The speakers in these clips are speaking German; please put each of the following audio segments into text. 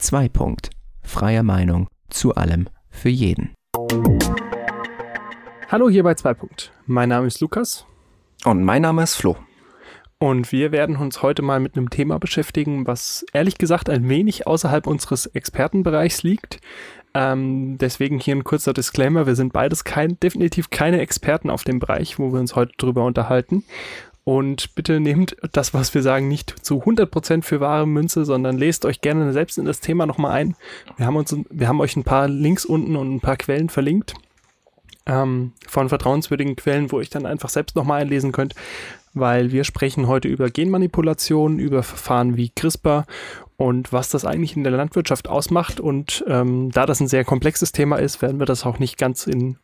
2. Punkt. Freie Meinung zu allem für jeden. Hallo hier bei 2. Punkt. Mein Name ist Lukas. Und mein Name ist Flo. Und wir werden uns heute mal mit einem Thema beschäftigen, was ehrlich gesagt ein wenig außerhalb unseres Expertenbereichs liegt. Ähm, deswegen hier ein kurzer Disclaimer. Wir sind beides kein, definitiv keine Experten auf dem Bereich, wo wir uns heute drüber unterhalten. Und bitte nehmt das, was wir sagen, nicht zu 100% für wahre Münze, sondern lest euch gerne selbst in das Thema nochmal ein. Wir haben, uns, wir haben euch ein paar Links unten und ein paar Quellen verlinkt ähm, von vertrauenswürdigen Quellen, wo ihr dann einfach selbst nochmal einlesen könnt, weil wir sprechen heute über Genmanipulation, über Verfahren wie CRISPR und was das eigentlich in der Landwirtschaft ausmacht. Und ähm, da das ein sehr komplexes Thema ist, werden wir das auch nicht ganz in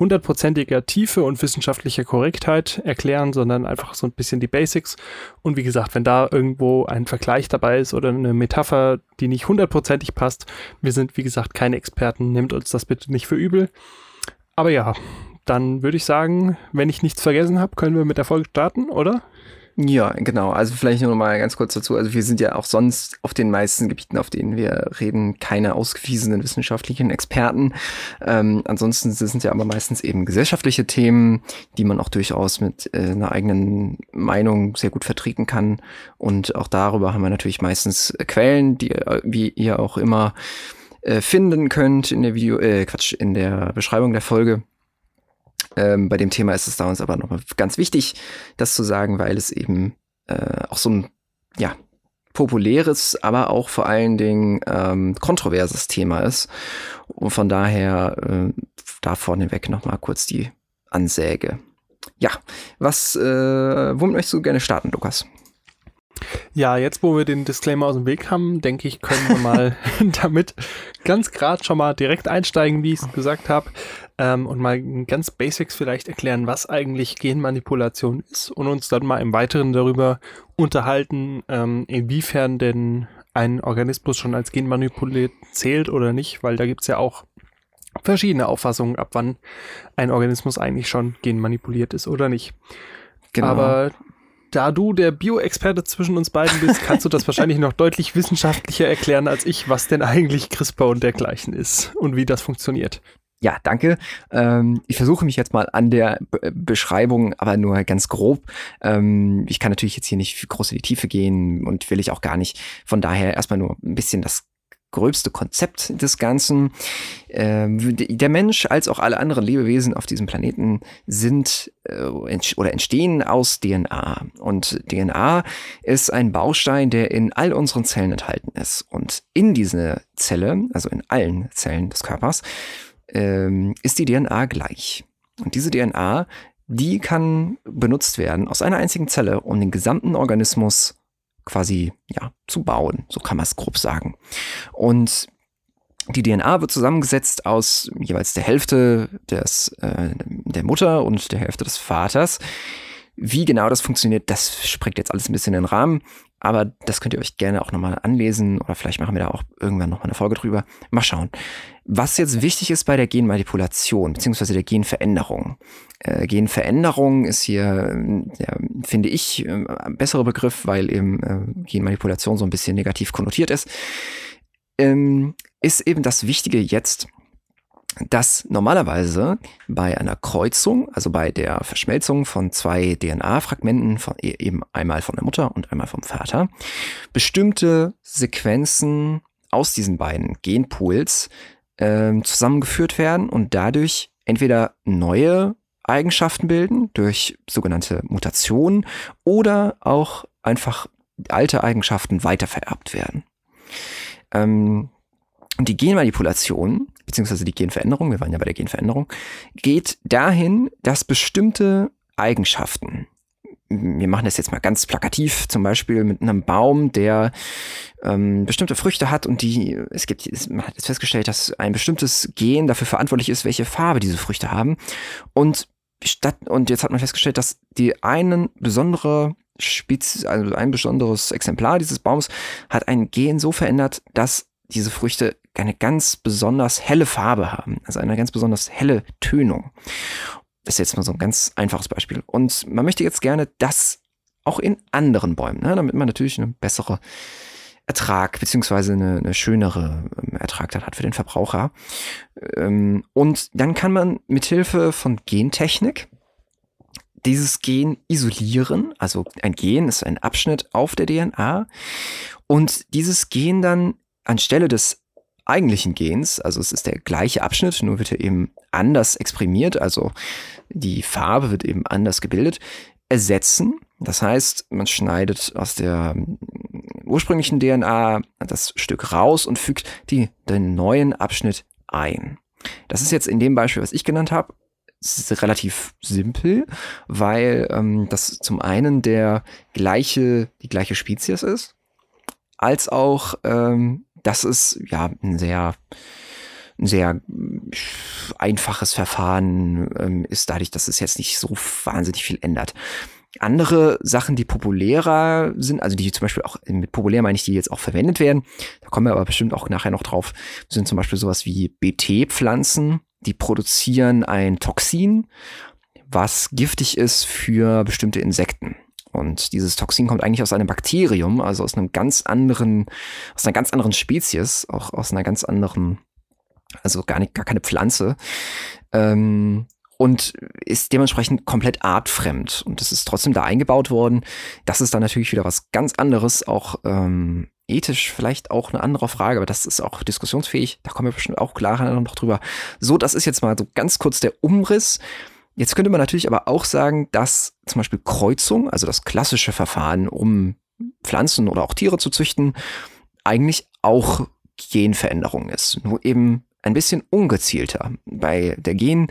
hundertprozentiger Tiefe und wissenschaftlicher Korrektheit erklären, sondern einfach so ein bisschen die Basics. Und wie gesagt, wenn da irgendwo ein Vergleich dabei ist oder eine Metapher, die nicht hundertprozentig passt, wir sind wie gesagt keine Experten, nehmt uns das bitte nicht für übel. Aber ja, dann würde ich sagen, wenn ich nichts vergessen habe, können wir mit der Folge starten, oder? Ja, genau. Also vielleicht nur mal ganz kurz dazu. Also wir sind ja auch sonst auf den meisten Gebieten, auf denen wir reden, keine ausgewiesenen wissenschaftlichen Experten. Ähm, ansonsten sind ja aber meistens eben gesellschaftliche Themen, die man auch durchaus mit äh, einer eigenen Meinung sehr gut vertreten kann. Und auch darüber haben wir natürlich meistens Quellen, die wie ihr auch immer äh, finden könnt in der Video, äh, Quatsch, in der Beschreibung der Folge. Ähm, bei dem Thema ist es da uns aber nochmal ganz wichtig, das zu sagen, weil es eben äh, auch so ein, ja, populäres, aber auch vor allen Dingen ähm, kontroverses Thema ist. Und von daher äh, da vorneweg nochmal kurz die Ansäge. Ja, was, äh, womit möchtest du gerne starten, Lukas? Ja, jetzt wo wir den Disclaimer aus dem Weg haben, denke ich, können wir mal damit ganz gerade schon mal direkt einsteigen, wie ich es gesagt habe, ähm, und mal ganz Basics vielleicht erklären, was eigentlich Genmanipulation ist und uns dann mal im Weiteren darüber unterhalten, ähm, inwiefern denn ein Organismus schon als genmanipuliert zählt oder nicht, weil da gibt es ja auch verschiedene Auffassungen, ab wann ein Organismus eigentlich schon genmanipuliert ist oder nicht. Genau. Aber da du der Bioexperte zwischen uns beiden bist, kannst du das wahrscheinlich noch deutlich wissenschaftlicher erklären als ich, was denn eigentlich CRISPR und dergleichen ist und wie das funktioniert. Ja, danke. Ähm, ich versuche mich jetzt mal an der B Beschreibung, aber nur ganz grob. Ähm, ich kann natürlich jetzt hier nicht groß in die Tiefe gehen und will ich auch gar nicht. Von daher erstmal nur ein bisschen das gröbste Konzept des Ganzen. Ähm, der Mensch als auch alle anderen Lebewesen auf diesem Planeten sind äh, oder entstehen aus DNA. Und DNA ist ein Baustein, der in all unseren Zellen enthalten ist. Und in diese Zelle, also in allen Zellen des Körpers, ähm, ist die DNA gleich. Und diese DNA, die kann benutzt werden aus einer einzigen Zelle, um den gesamten Organismus quasi ja, zu bauen. So kann man es grob sagen. Und die DNA wird zusammengesetzt aus jeweils der Hälfte des, äh, der Mutter und der Hälfte des Vaters. Wie genau das funktioniert, das sprengt jetzt alles ein bisschen den Rahmen. Aber das könnt ihr euch gerne auch nochmal anlesen oder vielleicht machen wir da auch irgendwann nochmal eine Folge drüber. Mal schauen. Was jetzt wichtig ist bei der Genmanipulation beziehungsweise der Genveränderung. Äh, Genveränderung ist hier, ja, finde ich, äh, ein besserer Begriff, weil eben äh, Genmanipulation so ein bisschen negativ konnotiert ist. Ähm, ist eben das Wichtige jetzt, dass normalerweise bei einer Kreuzung, also bei der Verschmelzung von zwei DNA-Fragmenten, e, eben einmal von der Mutter und einmal vom Vater, bestimmte Sequenzen aus diesen beiden Genpools äh, zusammengeführt werden und dadurch entweder neue Eigenschaften bilden durch sogenannte Mutationen oder auch einfach alte Eigenschaften weitervererbt werden. Ähm, die Genmanipulation beziehungsweise die Genveränderung, wir waren ja bei der Genveränderung, geht dahin, dass bestimmte Eigenschaften, wir machen das jetzt mal ganz plakativ, zum Beispiel mit einem Baum, der ähm, bestimmte Früchte hat und die, es gibt, man hat jetzt festgestellt, dass ein bestimmtes Gen dafür verantwortlich ist, welche Farbe diese Früchte haben. Und statt, und jetzt hat man festgestellt, dass die einen besondere Spez also ein besonderes Exemplar dieses Baums hat ein Gen so verändert, dass diese Früchte eine ganz besonders helle Farbe haben, also eine ganz besonders helle Tönung. Das ist jetzt mal so ein ganz einfaches Beispiel. Und man möchte jetzt gerne das auch in anderen Bäumen, ne, damit man natürlich eine bessere Ertrag beziehungsweise eine, eine schönere ähm, Ertrag dann hat für den Verbraucher. Ähm, und dann kann man mithilfe von Gentechnik dieses Gen isolieren. Also ein Gen ist ein Abschnitt auf der DNA. Und dieses Gen dann anstelle des eigentlichen Gens, also es ist der gleiche Abschnitt, nur wird er eben anders exprimiert, also die Farbe wird eben anders gebildet, ersetzen. Das heißt, man schneidet aus der ursprünglichen DNA das Stück raus und fügt die, den neuen Abschnitt ein. Das ist jetzt in dem Beispiel, was ich genannt habe, relativ simpel, weil ähm, das zum einen der gleiche, die gleiche Spezies ist, als auch, ähm, dass es ja ein sehr ein sehr einfaches Verfahren ähm, ist, dadurch, dass es jetzt nicht so wahnsinnig viel ändert. Andere Sachen, die populärer sind, also die zum Beispiel auch, mit populär meine ich, die jetzt auch verwendet werden, da kommen wir aber bestimmt auch nachher noch drauf, sind zum Beispiel sowas wie BT-Pflanzen, die produzieren ein Toxin, was giftig ist für bestimmte Insekten. Und dieses Toxin kommt eigentlich aus einem Bakterium, also aus einem ganz anderen, aus einer ganz anderen Spezies, auch aus einer ganz anderen, also gar nicht, gar keine Pflanze. Ähm, und ist dementsprechend komplett artfremd. Und das ist trotzdem da eingebaut worden. Das ist dann natürlich wieder was ganz anderes, auch ähm, ethisch vielleicht auch eine andere Frage, aber das ist auch diskussionsfähig. Da kommen wir bestimmt auch klarer noch drüber. So, das ist jetzt mal so ganz kurz der Umriss. Jetzt könnte man natürlich aber auch sagen, dass zum Beispiel Kreuzung, also das klassische Verfahren, um Pflanzen oder auch Tiere zu züchten, eigentlich auch Genveränderung ist. Nur eben ein bisschen ungezielter. Bei der Gen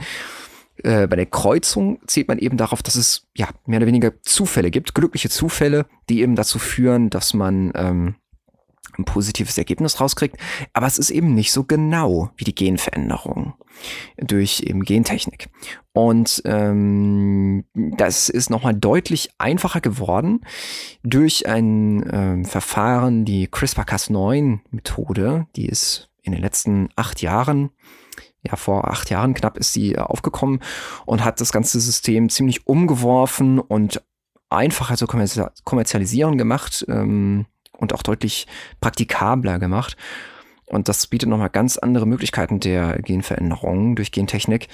äh, bei der Kreuzung zählt man eben darauf, dass es ja mehr oder weniger Zufälle gibt, glückliche Zufälle, die eben dazu führen, dass man ähm, ein positives Ergebnis rauskriegt. Aber es ist eben nicht so genau wie die Genveränderung durch eben Gentechnik. Und ähm, das ist nochmal deutlich einfacher geworden durch ein ähm, Verfahren, die CRISPR-Cas9-Methode, die ist in den letzten acht Jahren ja, vor acht Jahren knapp ist sie äh, aufgekommen und hat das ganze System ziemlich umgeworfen und einfacher zu kommerzialisieren gemacht ähm, und auch deutlich praktikabler gemacht. Und das bietet nochmal ganz andere Möglichkeiten der Genveränderung durch Gentechnik.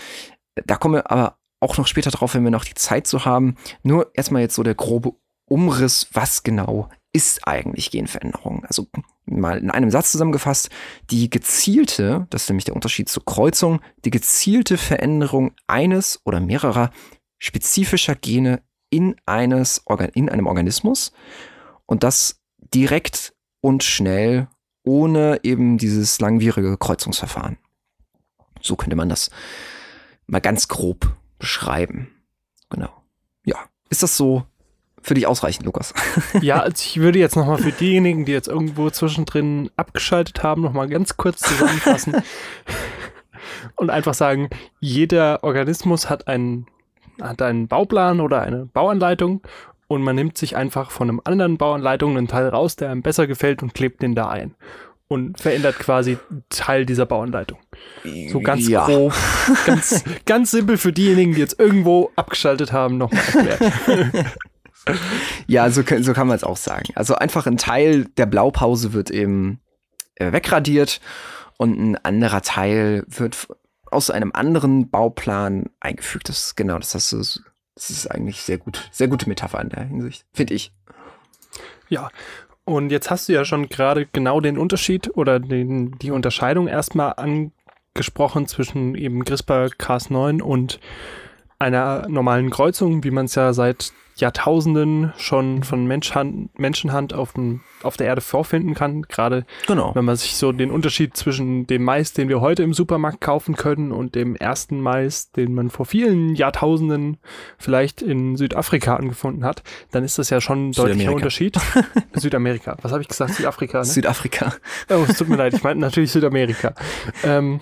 Da kommen wir aber auch noch später drauf, wenn wir noch die Zeit zu haben. Nur erstmal jetzt so der grobe Umriss, was genau ist eigentlich Genveränderung? Also mal in einem Satz zusammengefasst, die gezielte, das ist nämlich der Unterschied zur Kreuzung, die gezielte Veränderung eines oder mehrerer spezifischer Gene in, eines, in einem Organismus und das direkt und schnell ohne eben dieses langwierige Kreuzungsverfahren. So könnte man das mal ganz grob beschreiben. Genau. Ja. Ist das so für dich ausreichend, Lukas? Ja, also ich würde jetzt nochmal für diejenigen, die jetzt irgendwo zwischendrin abgeschaltet haben, nochmal ganz kurz zusammenfassen und einfach sagen, jeder Organismus hat einen, hat einen Bauplan oder eine Bauanleitung und man nimmt sich einfach von einem anderen Bauanleitung einen Teil raus, der einem besser gefällt und klebt den da ein und verändert quasi Teil dieser Bauanleitung. So ganz ja. grob, ganz, ganz simpel für diejenigen, die jetzt irgendwo abgeschaltet haben, nochmal erklärt. ja, so, so kann man es auch sagen. Also einfach ein Teil der Blaupause wird eben äh, wegradiert und ein anderer Teil wird aus einem anderen Bauplan eingefügt. Das ist genau, das hast du, das ist eigentlich sehr gut, sehr gute Metapher in der Hinsicht, finde ich. Ja, und jetzt hast du ja schon gerade genau den Unterschied oder den, die Unterscheidung erstmal angesprochen zwischen eben CRISPR-Cas9 und einer normalen Kreuzung, wie man es ja seit Jahrtausenden schon von Menschhand, Menschenhand auf, dem, auf der Erde vorfinden kann. Gerade genau. wenn man sich so den Unterschied zwischen dem Mais, den wir heute im Supermarkt kaufen können, und dem ersten Mais, den man vor vielen Jahrtausenden vielleicht in Südafrika angefunden hat, dann ist das ja schon ein deutlicher Unterschied. Südamerika. Was habe ich gesagt? Südafrika. Ne? Südafrika. Oh, es tut mir leid. Ich meinte natürlich Südamerika. Ähm,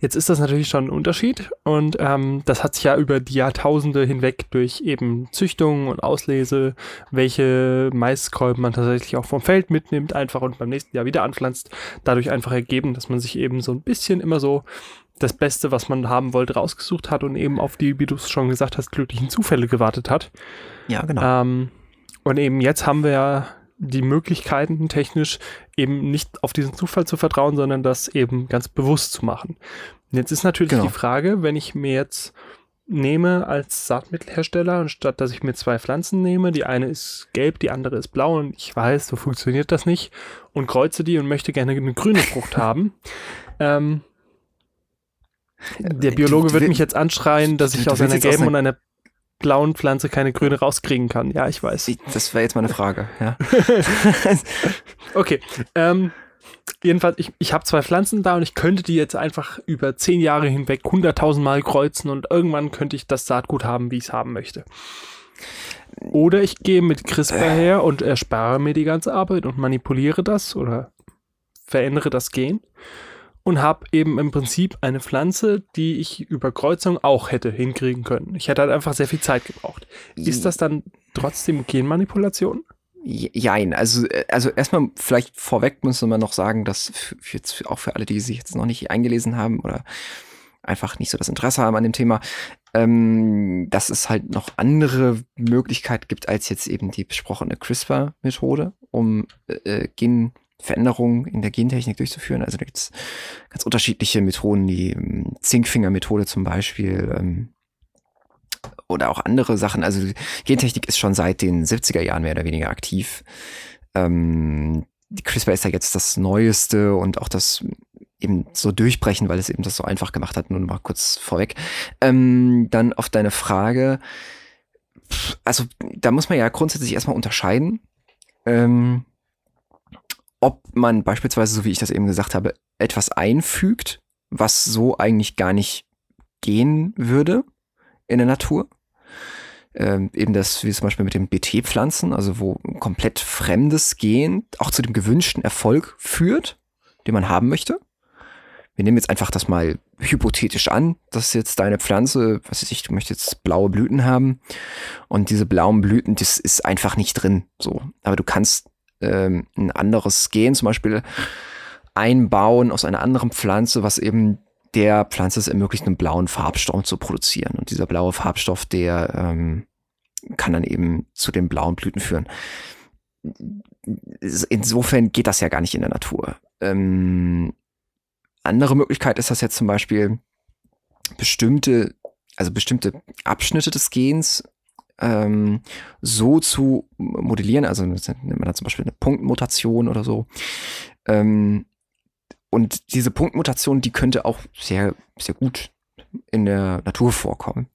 Jetzt ist das natürlich schon ein Unterschied und ähm, das hat sich ja über die Jahrtausende hinweg durch eben Züchtung und Auslese, welche Maiskolben man tatsächlich auch vom Feld mitnimmt einfach und beim nächsten Jahr wieder anpflanzt, dadurch einfach ergeben, dass man sich eben so ein bisschen immer so das Beste, was man haben wollte, rausgesucht hat und eben auf die, wie du es schon gesagt hast, glücklichen Zufälle gewartet hat. Ja, genau. Ähm, und eben jetzt haben wir ja die Möglichkeiten technisch eben nicht auf diesen Zufall zu vertrauen, sondern das eben ganz bewusst zu machen. Jetzt ist natürlich genau. die Frage, wenn ich mir jetzt nehme als Saatmittelhersteller, anstatt dass ich mir zwei Pflanzen nehme, die eine ist gelb, die andere ist blau und ich weiß, so funktioniert das nicht und kreuze die und möchte gerne eine grüne Frucht haben. Ähm, der Biologe wird mich jetzt anschreien, dass ich aus einer gelben und einer blauen Pflanze keine grüne rauskriegen kann. Ja, ich weiß. Das wäre jetzt mal eine Frage, ja. okay. Ähm, jedenfalls, ich, ich habe zwei Pflanzen da und ich könnte die jetzt einfach über zehn Jahre hinweg hunderttausend Mal kreuzen und irgendwann könnte ich das Saatgut haben, wie ich es haben möchte. Oder ich gehe mit CRISPR her und erspare mir die ganze Arbeit und manipuliere das oder verändere das Gen und habe eben im Prinzip eine Pflanze, die ich über Kreuzung auch hätte hinkriegen können. Ich hätte halt einfach sehr viel Zeit gebraucht. Ist das dann trotzdem Genmanipulation? Jein, also, äh, also erstmal vielleicht vorweg müssen wir noch sagen, dass jetzt auch für alle, die sich jetzt noch nicht eingelesen haben oder einfach nicht so das Interesse haben an dem Thema, ähm, dass es halt noch andere Möglichkeiten gibt als jetzt eben die besprochene CRISPR-Methode, um äh, äh Genveränderungen in der Gentechnik durchzuführen. Also da gibt es ganz unterschiedliche Methoden, die ähm, Zinkfinger-Methode zum Beispiel, ähm, oder auch andere Sachen. Also Gentechnik ist schon seit den 70er Jahren mehr oder weniger aktiv. Ähm, die CRISPR ist ja jetzt das Neueste und auch das eben so durchbrechen, weil es eben das so einfach gemacht hat. Nur mal kurz vorweg. Ähm, dann auf deine Frage. Also da muss man ja grundsätzlich erstmal unterscheiden, ähm, ob man beispielsweise, so wie ich das eben gesagt habe, etwas einfügt, was so eigentlich gar nicht gehen würde in der Natur. Ähm, eben das, wie zum Beispiel mit den BT-Pflanzen, also wo komplett fremdes Gen auch zu dem gewünschten Erfolg führt, den man haben möchte. Wir nehmen jetzt einfach das mal hypothetisch an, dass jetzt deine Pflanze, was weiß ich, du möchtest jetzt blaue Blüten haben und diese blauen Blüten, das ist einfach nicht drin, so. Aber du kannst ähm, ein anderes Gen zum Beispiel einbauen aus einer anderen Pflanze, was eben der Pflanze es ermöglicht, einen blauen Farbstoff zu produzieren. Und dieser blaue Farbstoff, der ähm, kann dann eben zu den blauen Blüten führen. Insofern geht das ja gar nicht in der Natur. Ähm, andere Möglichkeit ist das jetzt zum Beispiel bestimmte, also bestimmte Abschnitte des Gens ähm, so zu modellieren, also nennt man da zum Beispiel eine Punktmutation oder so, ähm, und diese Punktmutation, die könnte auch sehr, sehr gut in der Natur vorkommen.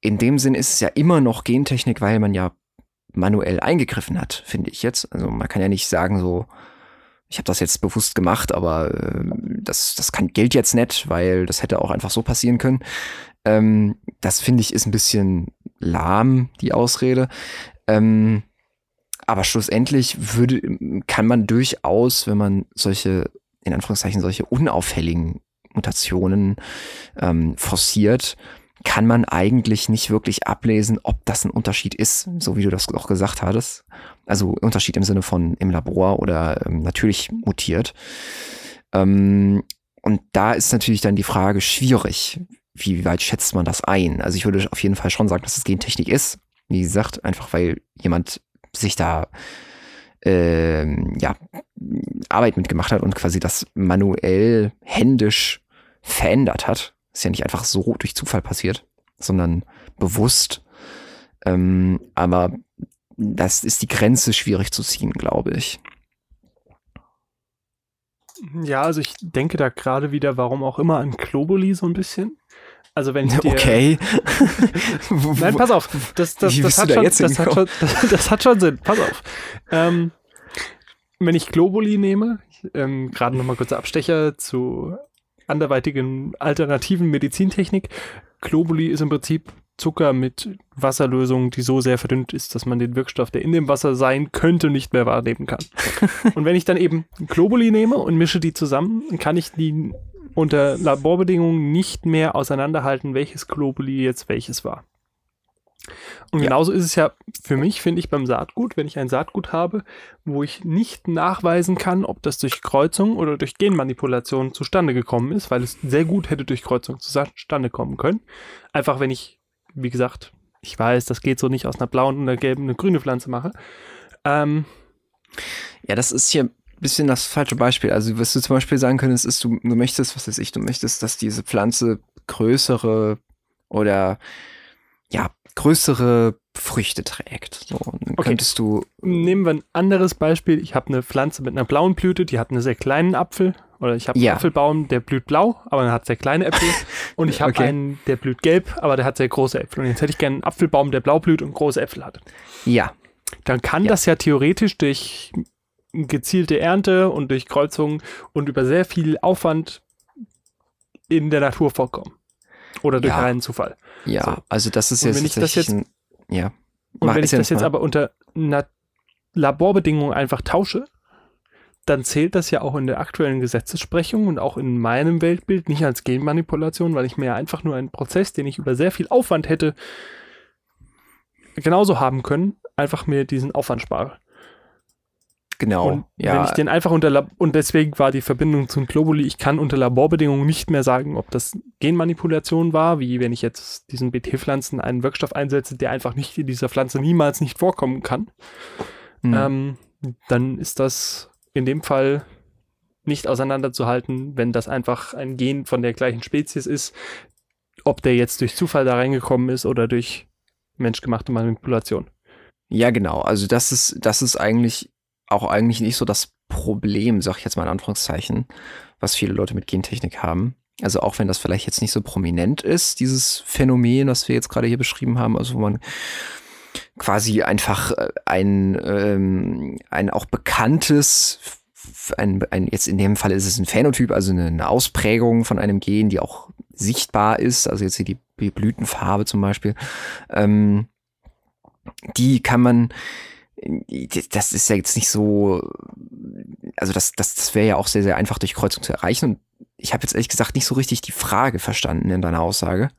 In dem Sinn ist es ja immer noch Gentechnik, weil man ja manuell eingegriffen hat, finde ich jetzt. Also man kann ja nicht sagen so, ich habe das jetzt bewusst gemacht, aber äh, das, das kann, gilt jetzt nicht, weil das hätte auch einfach so passieren können. Ähm, das finde ich ist ein bisschen lahm, die Ausrede. Ähm, aber schlussendlich würde, kann man durchaus, wenn man solche in Anführungszeichen solche unauffälligen Mutationen ähm, forciert, kann man eigentlich nicht wirklich ablesen, ob das ein Unterschied ist, so wie du das auch gesagt hattest. Also Unterschied im Sinne von im Labor oder ähm, natürlich mutiert. Ähm, und da ist natürlich dann die Frage schwierig. Wie weit schätzt man das ein? Also ich würde auf jeden Fall schon sagen, dass es Gentechnik ist. Wie gesagt, einfach weil jemand sich da ähm, ja, Arbeit mitgemacht hat und quasi das manuell, händisch verändert hat. Ist ja nicht einfach so durch Zufall passiert, sondern bewusst. Ähm, aber das ist die Grenze schwierig zu ziehen, glaube ich. Ja, also ich denke da gerade wieder, warum auch immer, an Globuli so ein bisschen. Also wenn ich dir, Okay. Nein, pass auf. Das, das, das, hat, da schon, das, hat, schon, das, das, hat schon Sinn. Pass auf. Ähm, wenn ich Globuli nehme, ähm, gerade nochmal kurzer Abstecher zu anderweitigen alternativen Medizintechnik. Globuli ist im Prinzip Zucker mit Wasserlösung, die so sehr verdünnt ist, dass man den Wirkstoff, der in dem Wasser sein könnte, nicht mehr wahrnehmen kann. und wenn ich dann eben Globuli nehme und mische die zusammen, kann ich die unter Laborbedingungen nicht mehr auseinanderhalten, welches Globuli jetzt welches war. Und ja. genauso ist es ja für mich, finde ich, beim Saatgut, wenn ich ein Saatgut habe, wo ich nicht nachweisen kann, ob das durch Kreuzung oder durch Genmanipulation zustande gekommen ist, weil es sehr gut hätte durch Kreuzung zustande kommen können. Einfach wenn ich, wie gesagt, ich weiß, das geht so nicht aus einer blauen und einer gelben eine grüne Pflanze mache. Ähm, ja, das ist hier bisschen das falsche Beispiel. Also, was du zum Beispiel sagen könntest, ist, du, du möchtest, was weiß ich, du möchtest, dass diese Pflanze größere oder ja, größere Früchte trägt. So, dann Okay. könntest du, nehmen wir ein anderes Beispiel. Ich habe eine Pflanze mit einer blauen Blüte, die hat einen sehr kleinen Apfel. Oder ich habe Ja. einen Apfelbaum, der blüht blau, aber er hat sehr kleine Äpfel. Und ich habe Okay. einen, der blüht gelb, aber der hat sehr große Äpfel. Und jetzt hätte ich gerne einen Apfelbaum, der blau blüht und große Äpfel hat. ja, Dann kann Ja. das ja theoretisch durch gezielte Ernte und durch Kreuzungen und über sehr viel Aufwand in der Natur vorkommen. Oder durch Ja. reinen Zufall. ja, So. also das ist Und jetzt wenn ich das jetzt- ein, ja. Und wenn ich das jetzt mal. aber unter Laborbedingungen einfach tausche, dann zählt das ja auch in der aktuellen Gesetzessprechung und auch in meinem Weltbild nicht als Genmanipulation, weil ich mir ja einfach nur einen Prozess, den ich über sehr viel Aufwand hätte, genauso haben können, einfach mir diesen Aufwand spare. Genau, Und ja. wenn ich den einfach unter Lab und deswegen war die Verbindung zum Globuli, ich kann unter Laborbedingungen nicht mehr sagen, ob das Genmanipulation war, wie wenn ich jetzt diesen BT-Pflanzen einen Wirkstoff einsetze, der einfach nicht in dieser Pflanze niemals nicht vorkommen kann. Hm. Ähm, dann ist das in dem Fall nicht auseinanderzuhalten, wenn das einfach ein Gen von der gleichen Spezies ist, ob der jetzt durch Zufall da reingekommen ist oder durch menschgemachte Manipulation. Ja, genau. Also das ist, das ist eigentlich auch eigentlich nicht so das Problem, sag ich jetzt mal in Anführungszeichen, was viele Leute mit Gentechnik haben. Also auch wenn das vielleicht jetzt nicht so prominent ist, dieses Phänomen, was wir jetzt gerade hier beschrieben haben, also wo man quasi einfach äh, ein, ähm, ein auch bekanntes, ein, ein, jetzt in dem Fall ist es ein Phänotyp, also eine, eine Ausprägung von einem Gen, die auch sichtbar ist, also jetzt hier die, die Blütenfarbe zum Beispiel, ähm, die kann man, das ist ja jetzt nicht so, also das, das, das wäre ja auch sehr, sehr einfach durch Kreuzung zu erreichen. Und ich habe jetzt ehrlich gesagt nicht so richtig die Frage verstanden in deiner Aussage,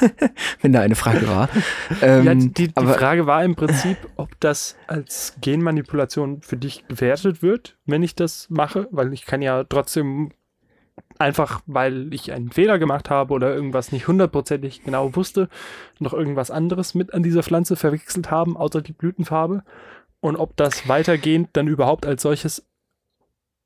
wenn da eine Frage war. Ähm, ja, die, die aber- Frage war im Prinzip, ob das als Genmanipulation für dich gewertet wird, wenn ich das mache, weil ich kann ja trotzdem einfach, weil ich einen Fehler gemacht habe oder irgendwas nicht hundertprozentig genau wusste, noch irgendwas anderes mit an dieser Pflanze verwechselt haben, außer die Blütenfarbe. Und ob das weitergehend dann überhaupt als solches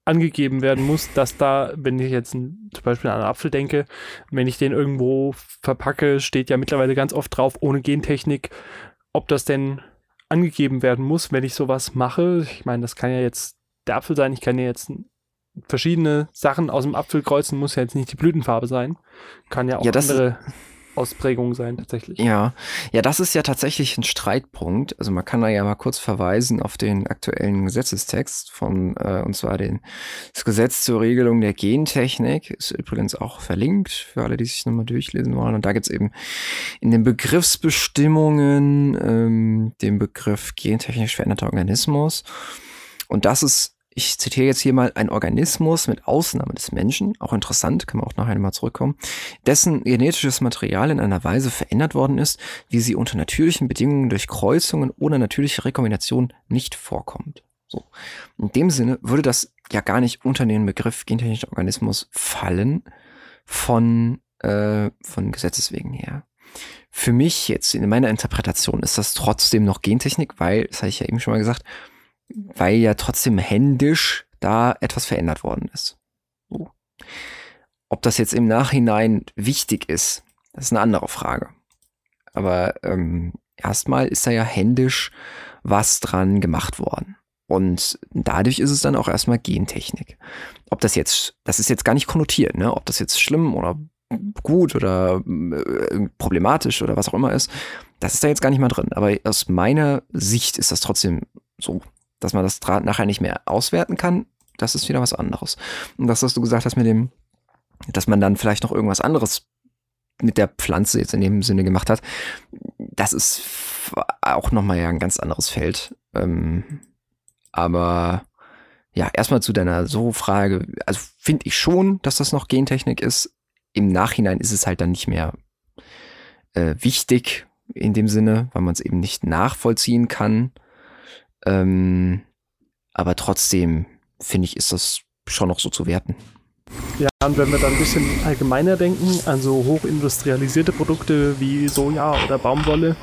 angegeben werden muss, dass da, wenn ich jetzt zum Beispiel an einen Apfel denke, wenn ich den irgendwo verpacke, steht ja mittlerweile ganz oft drauf, ohne Gentechnik, ob das denn angegeben werden muss, wenn ich sowas mache. Ich meine, das kann ja jetzt der Apfel sein, ich kann ja jetzt verschiedene Sachen aus dem Apfel kreuzen, muss ja jetzt nicht die Blütenfarbe sein. Kann ja auch Ja, andere Ausprägungen sein, tatsächlich. Ja, ja, das ist ja tatsächlich ein Streitpunkt. Also man kann da ja mal kurz verweisen auf den aktuellen Gesetzestext von, äh, und zwar den, das Gesetz zur Regelung der Gentechnik, ist übrigens auch verlinkt für alle, die sich nochmal durchlesen wollen. Und da gibt's eben in den Begriffsbestimmungen ähm, den Begriff gentechnisch veränderter Organismus. Und das ist ich zitiere jetzt hier mal ein Organismus mit Ausnahme des Menschen, auch interessant, kann man auch nachher mal zurückkommen, dessen genetisches Material in einer Weise verändert worden ist, wie sie unter natürlichen Bedingungen durch Kreuzungen oder natürliche Rekombination nicht vorkommt. So. In dem Sinne würde das ja gar nicht unter den Begriff gentechnischer Organismus fallen von, äh, von Gesetzeswegen her. Für mich jetzt in meiner Interpretation ist das trotzdem noch Gentechnik, weil, das habe ich ja eben schon mal gesagt, weil ja trotzdem händisch da etwas verändert worden ist. So. Ob das jetzt im Nachhinein wichtig ist, das ist eine andere Frage. Aber ähm, erstmal ist da ja händisch was dran gemacht worden. Und dadurch ist es dann auch erstmal Gentechnik. Ob das jetzt, das ist jetzt gar nicht konnotiert, ne? ob das jetzt schlimm oder gut oder äh, problematisch oder was auch immer ist, das ist da jetzt gar nicht mal drin. Aber aus meiner Sicht ist das trotzdem so dass man das nachher nicht mehr auswerten kann, das ist wieder was anderes. Und das, was du gesagt hast mit dem, dass man dann vielleicht noch irgendwas anderes mit der Pflanze jetzt in dem Sinne gemacht hat, das ist auch nochmal ja ein ganz anderes Feld. Ähm, aber ja, erstmal zu deiner So-Frage. Also finde ich schon, dass das noch Gentechnik ist. Im Nachhinein ist es halt dann nicht mehr äh, wichtig in dem Sinne, weil man es eben nicht nachvollziehen kann. Ähm, aber trotzdem finde ich, ist das schon noch so zu werten. Ja, und wenn wir dann ein bisschen allgemeiner denken, an so hochindustrialisierte Produkte wie Soja oder Baumwolle,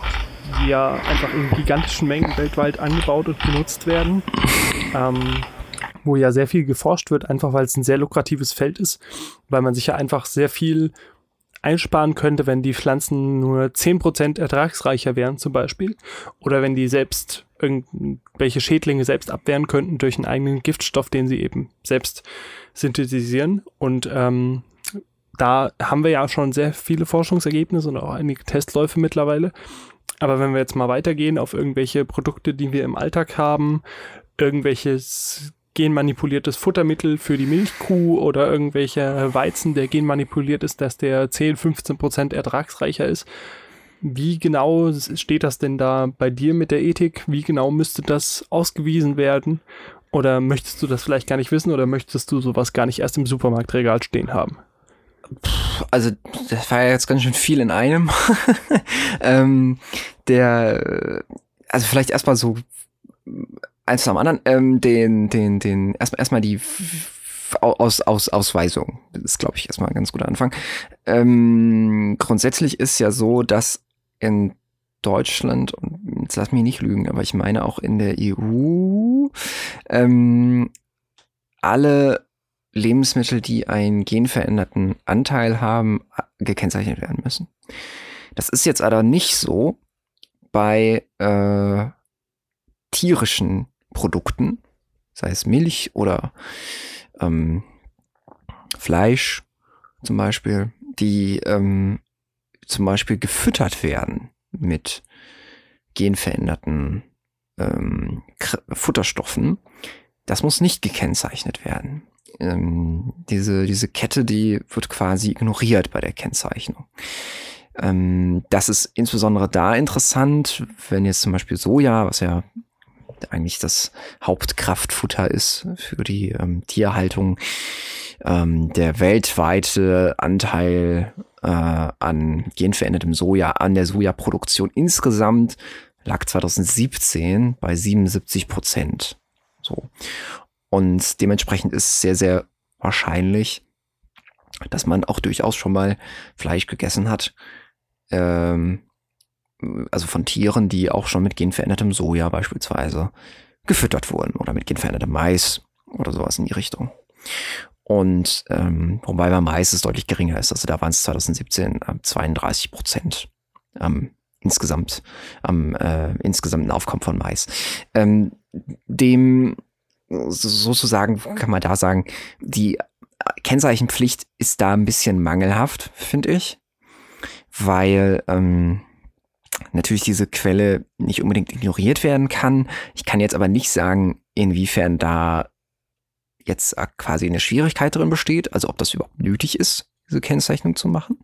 die ja einfach in gigantischen Mengen weltweit angebaut und genutzt werden. Ähm, wo ja sehr viel geforscht wird, einfach weil es ein sehr lukratives Feld ist, weil man sich ja einfach sehr viel einsparen könnte, wenn die Pflanzen nur 10% ertragsreicher wären zum Beispiel. Oder wenn die selbst irgendwelche Schädlinge selbst abwehren könnten durch einen eigenen Giftstoff, den sie eben selbst synthetisieren. Und ähm, da haben wir ja schon sehr viele Forschungsergebnisse und auch einige Testläufe mittlerweile. Aber wenn wir jetzt mal weitergehen auf irgendwelche Produkte, die wir im Alltag haben, irgendwelches genmanipuliertes Futtermittel für die Milchkuh oder irgendwelcher Weizen, der genmanipuliert ist, dass der 10, 15 Prozent ertragsreicher ist. Wie genau steht das denn da bei dir mit der Ethik? Wie genau müsste das ausgewiesen werden? Oder möchtest du das vielleicht gar nicht wissen oder möchtest du sowas gar nicht erst im Supermarktregal stehen haben? Also, das war ja jetzt ganz schön viel in einem. ähm, der, also vielleicht erstmal so eins zum anderen, ähm, den, den, den, erstmal erstmal die aus, aus, Ausweisung. Das ist, glaube ich, erstmal ein ganz guter Anfang. Ähm, grundsätzlich ist ja so, dass in Deutschland, und jetzt lass mich nicht lügen, aber ich meine auch in der EU, ähm, alle Lebensmittel, die einen genveränderten Anteil haben, gekennzeichnet werden müssen. Das ist jetzt aber nicht so bei äh, tierischen Produkten, sei es Milch oder ähm, Fleisch zum Beispiel, die ähm, zum Beispiel gefüttert werden mit genveränderten ähm, Futterstoffen, das muss nicht gekennzeichnet werden. Ähm, diese, diese Kette, die wird quasi ignoriert bei der Kennzeichnung. Ähm, das ist insbesondere da interessant, wenn jetzt zum Beispiel Soja, was ja eigentlich das Hauptkraftfutter ist für die ähm, Tierhaltung. Ähm, der weltweite Anteil äh, an genverändertem Soja, an der Sojaproduktion insgesamt lag 2017 bei 77 Prozent. So. Und dementsprechend ist sehr, sehr wahrscheinlich, dass man auch durchaus schon mal Fleisch gegessen hat, ähm, also von Tieren, die auch schon mit genverändertem Soja beispielsweise gefüttert wurden oder mit genverändertem Mais oder sowas in die Richtung. Und ähm, wobei bei Mais es deutlich geringer ist. Also da waren es 2017 äh, 32 Prozent ähm, insgesamt am äh, insgesamten Aufkommen von Mais. Ähm, dem sozusagen kann man da sagen, die Kennzeichenpflicht ist da ein bisschen mangelhaft, finde ich, weil ähm, natürlich diese Quelle nicht unbedingt ignoriert werden kann. Ich kann jetzt aber nicht sagen, inwiefern da jetzt quasi eine Schwierigkeit drin besteht, also ob das überhaupt nötig ist, diese Kennzeichnung zu machen.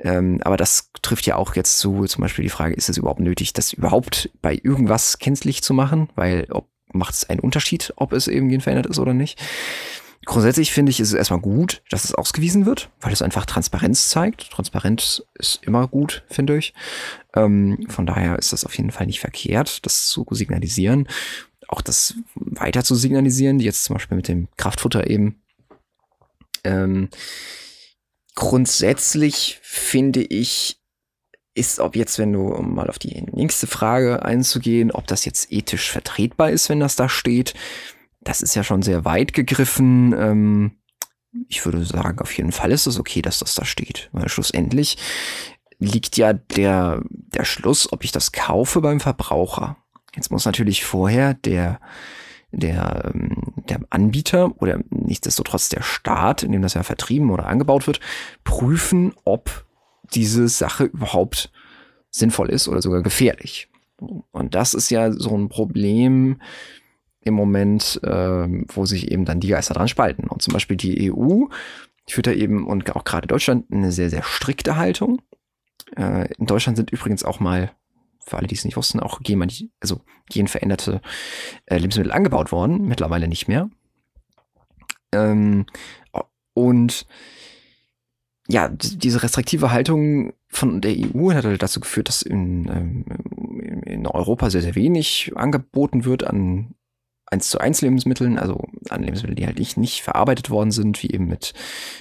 Ähm, aber das trifft ja auch jetzt zu, zum Beispiel die Frage, ist es überhaupt nötig, das überhaupt bei irgendwas kenntlich zu machen? Weil ob, macht es einen Unterschied, ob es eben genverändert ist oder nicht? Grundsätzlich finde ich, ist es erstmal gut, dass es ausgewiesen wird, weil es einfach Transparenz zeigt. Transparenz ist immer gut, finde ich. Ähm, von daher ist das auf jeden Fall nicht verkehrt, das zu signalisieren. Auch das weiter zu signalisieren, jetzt zum Beispiel mit dem Kraftfutter eben. Ähm, grundsätzlich finde ich, ist, ob jetzt, wenn du, um mal auf die nächste Frage einzugehen, ob das jetzt ethisch vertretbar ist, wenn das da steht, das ist ja schon sehr weit gegriffen. Ähm, ich würde sagen, auf jeden Fall ist es okay, dass das da steht. Weil schlussendlich liegt ja der, der Schluss, ob ich das kaufe beim Verbraucher. Jetzt muss natürlich vorher der, der, ähm, der Anbieter oder nichtsdestotrotz der Staat, in dem das ja vertrieben oder angebaut wird, prüfen, ob diese Sache überhaupt sinnvoll ist oder sogar gefährlich. Und das ist ja so ein Problem, im Moment, äh, wo sich eben dann die Geister dran spalten. Und zum Beispiel die EU führt da eben und auch gerade Deutschland eine sehr, sehr strikte Haltung. Äh, in Deutschland sind übrigens auch mal, für alle, die es nicht wussten, auch gen, also genveränderte äh, Lebensmittel angebaut worden, mittlerweile nicht mehr. Ähm, und ja, diese restriktive Haltung von der EU hat halt dazu geführt, dass in, ähm, in Europa sehr, sehr wenig angeboten wird an 1 zu 1 Lebensmitteln, also an Lebensmitteln, die halt nicht, nicht verarbeitet worden sind, wie eben mit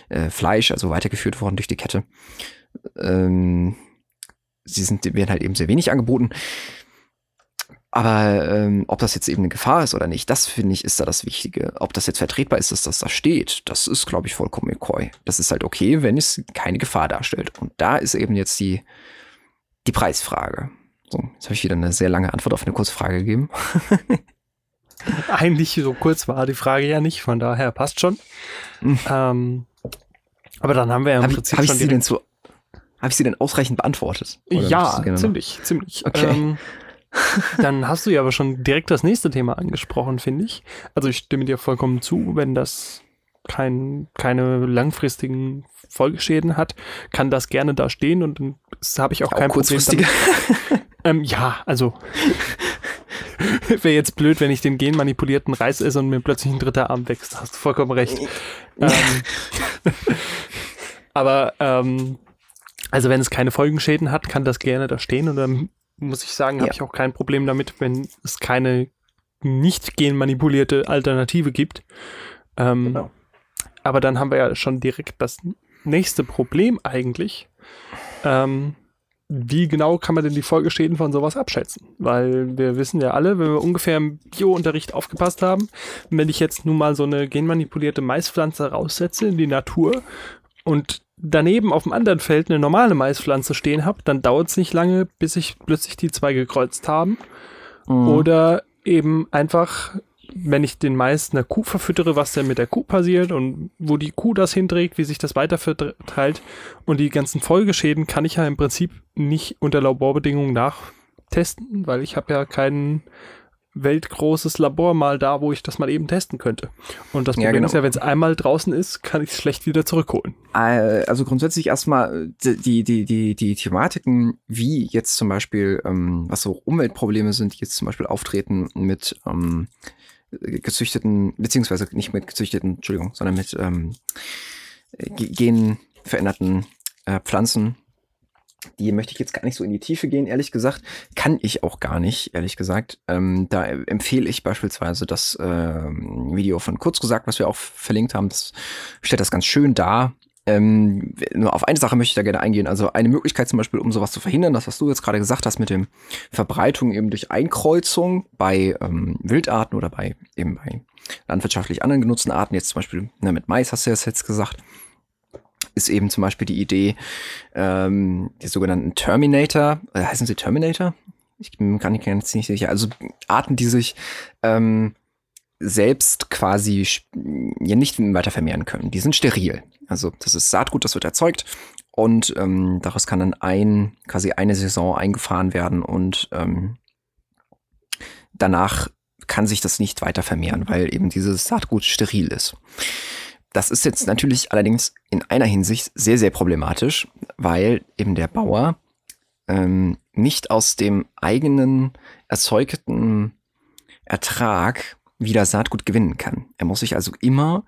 äh, Fleisch, also weitergeführt worden durch die Kette. Ähm, sie sind, werden halt eben sehr wenig angeboten. Aber ähm, ob das jetzt eben eine Gefahr ist oder nicht, das finde ich, ist da das Wichtige. Ob das jetzt vertretbar ist, dass das da steht, das ist, glaube ich, vollkommen McCoy. Das ist halt okay, wenn es keine Gefahr darstellt. Und da ist eben jetzt die, die Preisfrage. So, jetzt habe ich wieder eine sehr lange Antwort auf eine kurze Frage gegeben. Eigentlich so kurz war die Frage ja nicht, von daher passt schon. Mhm. Ähm, aber dann haben wir ja im hab Prinzip ich, schon ich sie denn so, habe ich sie denn ausreichend beantwortet? Oder ja, ziemlich, ziemlich. Okay. Ähm, dann hast du ja aber schon direkt das nächste Thema angesprochen, finde ich. Also ich stimme dir vollkommen zu, wenn das kein, keine langfristigen Folgeschäden hat, kann das gerne da stehen und dann habe ich auch ja, kein auch Problem ähm, ja, also wäre jetzt blöd, wenn ich den genmanipulierten Reis esse und mir plötzlich ein dritter Arm wächst. Hast du vollkommen recht. ähm, aber ähm, also wenn es keine Folgenschäden hat, kann das gerne da stehen und dann muss ich sagen, habe ja. ich auch kein Problem damit, wenn es keine nicht genmanipulierte Alternative gibt. Ähm, genau. Aber dann haben wir ja schon direkt das nächste Problem eigentlich. Ähm, wie genau kann man denn die Folgeschäden von sowas abschätzen? Weil wir wissen ja alle, wenn wir ungefähr im Biounterricht aufgepasst haben, wenn ich jetzt nun mal so eine genmanipulierte Maispflanze raussetze in die Natur und daneben auf dem anderen Feld eine normale Maispflanze stehen habe, dann dauert es nicht lange, bis sich plötzlich die zwei gekreuzt haben. Mhm. Oder eben einfach, wenn ich den Mais einer Kuh verfüttere, was denn mit der Kuh passiert und wo die Kuh das hinträgt, wie sich das weiter verteilt. Und die ganzen Folgeschäden kann ich ja im Prinzip nicht unter Laborbedingungen nachtesten, weil ich habe ja keinen weltgroßes Labor mal da, wo ich das mal eben testen könnte. Und das Problem ja, genau. ist ja, wenn es einmal draußen ist, kann ich es schlecht wieder zurückholen. Äh, also grundsätzlich erstmal äh, die, die, die, die Thematiken, wie jetzt zum Beispiel, ähm, was so Umweltprobleme sind, die jetzt zum Beispiel auftreten mit ähm, gezüchteten, beziehungsweise nicht mit gezüchteten, Entschuldigung, sondern mit ähm, genveränderten äh, Pflanzen die möchte ich jetzt gar nicht so in die Tiefe gehen, ehrlich gesagt. Kann ich auch gar nicht, ehrlich gesagt. Ähm, da empfehle ich beispielsweise das ähm, Video von Kurz gesagt, was wir auch verlinkt haben. Das stellt das ganz schön dar. Ähm, nur auf eine Sache möchte ich da gerne eingehen. Also eine Möglichkeit zum Beispiel, um sowas zu verhindern, das, was du jetzt gerade gesagt hast mit dem Verbreitung eben durch Einkreuzung bei ähm, Wildarten oder bei eben bei landwirtschaftlich anderen genutzten Arten, jetzt zum Beispiel ne, mit Mais hast du das jetzt gesagt, ist eben zum Beispiel die Idee, ähm, die sogenannten Terminator, äh, heißen sie Terminator? Ich bin gar nicht ganz sicher. Also Arten, die sich ähm, selbst quasi ja nicht weiter vermehren können. Die sind steril. Also das ist Saatgut, das wird erzeugt und ähm, daraus kann dann ein quasi eine Saison eingefahren werden und ähm, danach kann sich das nicht weiter vermehren, weil eben dieses Saatgut steril ist. Das ist jetzt natürlich allerdings in einer Hinsicht sehr, sehr problematisch, weil eben der Bauer ähm, nicht aus dem eigenen erzeugten Ertrag wieder Saatgut gewinnen kann. Er muss sich also immer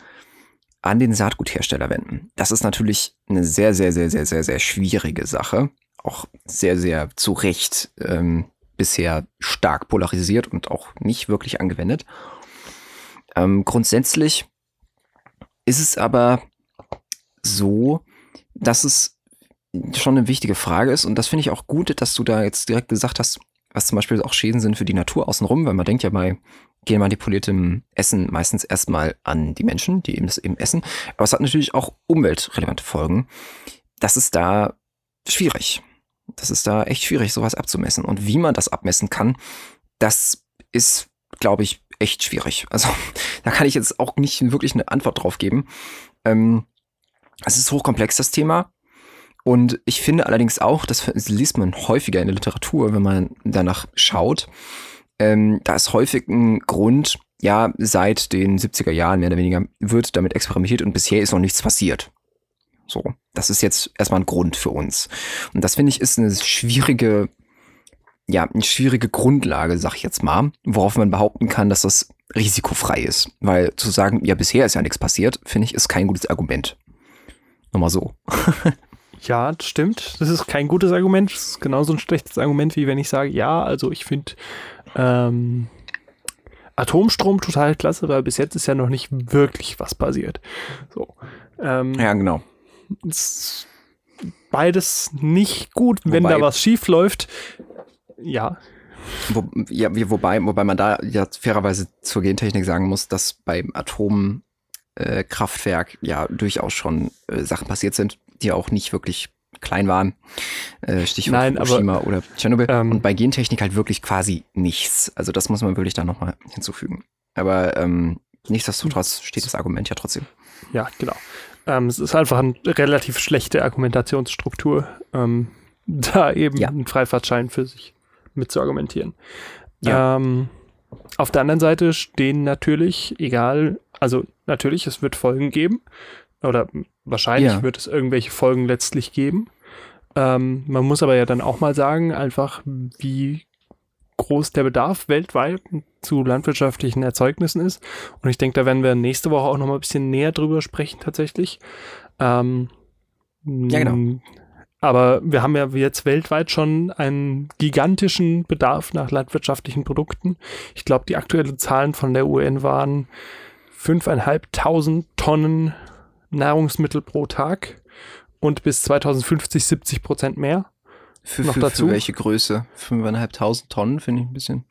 an den Saatguthersteller wenden. Das ist natürlich eine sehr, sehr, sehr, sehr, sehr, sehr schwierige Sache. Auch sehr, sehr zu Recht ähm, bisher stark polarisiert und auch nicht wirklich angewendet. Ähm, grundsätzlich ist es aber so, dass es schon eine wichtige Frage ist und das finde ich auch gut, dass du da jetzt direkt gesagt hast, was zum Beispiel auch Schäden sind für die Natur außenrum, weil man denkt ja bei genmanipuliertem Essen meistens erstmal an die Menschen, die eben das eben essen, aber es hat natürlich auch umweltrelevante Folgen. Das ist da schwierig. Das ist da echt schwierig, sowas abzumessen. Und wie man das abmessen kann, das ist, glaube ich, echt schwierig. Also da kann ich jetzt auch nicht wirklich eine Antwort drauf geben. Ähm, es ist hochkomplex, das Thema. Und ich finde allerdings auch, das liest man häufiger in der Literatur, wenn man danach schaut, ähm, da ist häufig ein Grund, ja, seit den 70er Jahren mehr oder weniger wird damit experimentiert und bisher ist noch nichts passiert. So, das ist jetzt erstmal ein Grund für uns. Und das finde ich ist eine schwierige ja, eine schwierige Grundlage, sag ich jetzt mal, worauf man behaupten kann, dass das risikofrei ist. Weil zu sagen, ja, bisher ist ja nichts passiert, finde ich, ist kein gutes Argument. Nochmal so. ja, das stimmt. Das ist kein gutes Argument. Das ist genauso ein schlechtes Argument, wie wenn ich sage, ja, also ich finde ähm, Atomstrom total klasse, weil bis jetzt ist ja noch nicht wirklich was passiert. So. Ähm, ja, genau. Es beides nicht gut, wenn Wobei- da was schief läuft. Ja, Wo, ja, wobei, wobei man da ja fairerweise zur Gentechnik sagen muss, dass beim Atomkraftwerk äh, ja durchaus schon äh, Sachen passiert sind, die auch nicht wirklich klein waren. Äh, Stichwort Nein, aber, Fukushima oder Tschernobyl. ähm, Und bei Gentechnik halt wirklich quasi nichts. Also das muss man wirklich da nochmal hinzufügen. Aber ähm, nichtsdestotrotz steht das Argument ja trotzdem. ja, genau. Ähm, es ist einfach eine relativ schlechte Argumentationsstruktur, ähm, da eben Ja. einen Freifahrtschein für sich mit zu argumentieren. Ja. Ähm, auf der anderen Seite stehen natürlich, egal, also natürlich, es wird Folgen geben oder wahrscheinlich Ja. wird es irgendwelche Folgen letztlich geben. Ähm, man muss aber ja dann auch mal sagen, einfach wie groß der Bedarf weltweit zu landwirtschaftlichen Erzeugnissen ist. Und ich denke, da werden wir nächste Woche auch noch mal ein bisschen näher drüber sprechen tatsächlich. Ähm, Ja, genau. Aber wir haben ja jetzt weltweit schon einen gigantischen Bedarf nach landwirtschaftlichen Produkten. Ich glaube, die aktuellen Zahlen von der UN waren 5.500 Tonnen Nahrungsmittel pro Tag und bis 2050 70 Prozent mehr. Für, Noch für, dazu? für welche Größe? 5.500 Tonnen finde ich ein bisschen.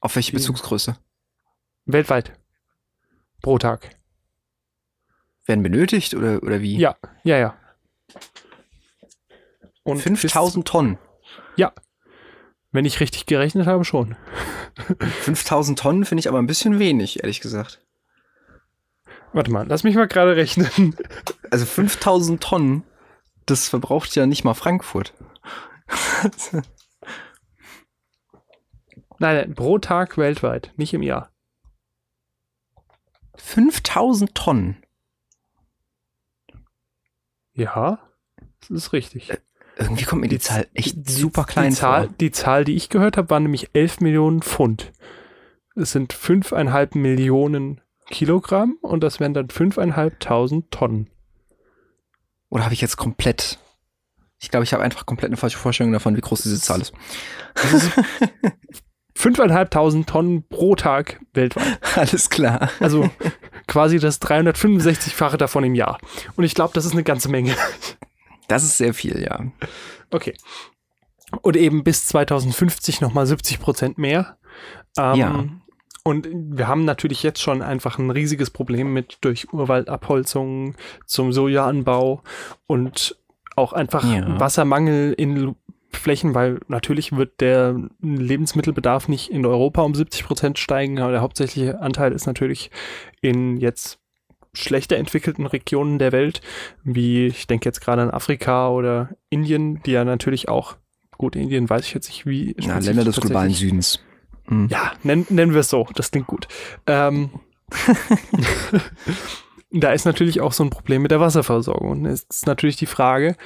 Auf welche Viel. Bezugsgröße? Weltweit. Pro Tag. Werden benötigt oder, oder wie? Ja, ja, ja. Und 5000 Tonnen. bis- Wenn ich richtig gerechnet habe, schon. 5000 Tonnen finde ich aber ein bisschen wenig, ehrlich gesagt. Warte mal, lass mich mal gerade rechnen. Also 5000 Tonnen, das verbraucht ja nicht mal Frankfurt. Nein, nein, pro Tag weltweit, nicht im Jahr. 5000 Tonnen. Ja, das ist richtig. Irgendwie kommt mir die, Die- Zahl echt Die- super klein die Zahl, vor. Die Zahl, die ich gehört habe, waren nämlich 11 Millionen Pfund. Es sind 5,5 Millionen Kilogramm und das wären dann 5.500 Tonnen. Oder habe ich jetzt komplett. Ich glaube, ich habe einfach komplett eine falsche Vorstellung davon, wie groß diese Zahl ist. 5.500 Tonnen pro Tag weltweit. Alles klar. Also quasi das 365-fache davon im Jahr. Und ich glaube, das ist eine ganze Menge. Das ist sehr viel, ja. Okay. Und eben bis 2050 nochmal 70 Prozent mehr. Ähm, Ja. Und wir haben natürlich jetzt schon einfach ein riesiges Problem mit durch Urwaldabholzung zum Sojaanbau und auch einfach Ja. Wassermangel in Flächen, weil natürlich wird der Lebensmittelbedarf nicht in Europa um 70 Prozent steigen, aber der hauptsächliche Anteil ist natürlich in jetzt schlechter entwickelten Regionen der Welt, wie ich denke jetzt gerade an Afrika oder Indien, die ja natürlich auch, gut, Indien weiß ich jetzt nicht, wie. Spezifisch Länder des globalen Südens. Hm. ja, nennen, nennen wir es so. Das klingt gut. Ähm, da ist natürlich auch so ein Problem mit der Wasserversorgung. Und es ist natürlich die Frage,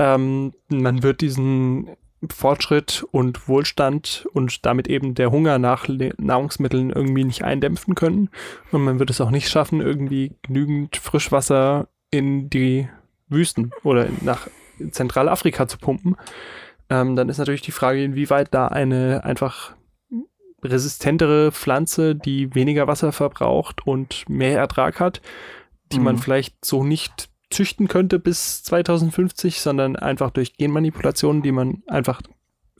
ähm, man wird diesen Fortschritt und Wohlstand und damit eben der Hunger nach Nahrungsmitteln irgendwie nicht eindämpfen können. Und man wird es auch nicht schaffen, irgendwie genügend Frischwasser in die Wüsten oder nach Zentralafrika zu pumpen. Ähm, dann ist natürlich die Frage, inwieweit da eine einfach resistentere Pflanze, die weniger Wasser verbraucht und mehr Ertrag hat, die man Mhm. vielleicht so nicht züchten könnte bis 2050, sondern einfach durch Genmanipulationen, die man einfach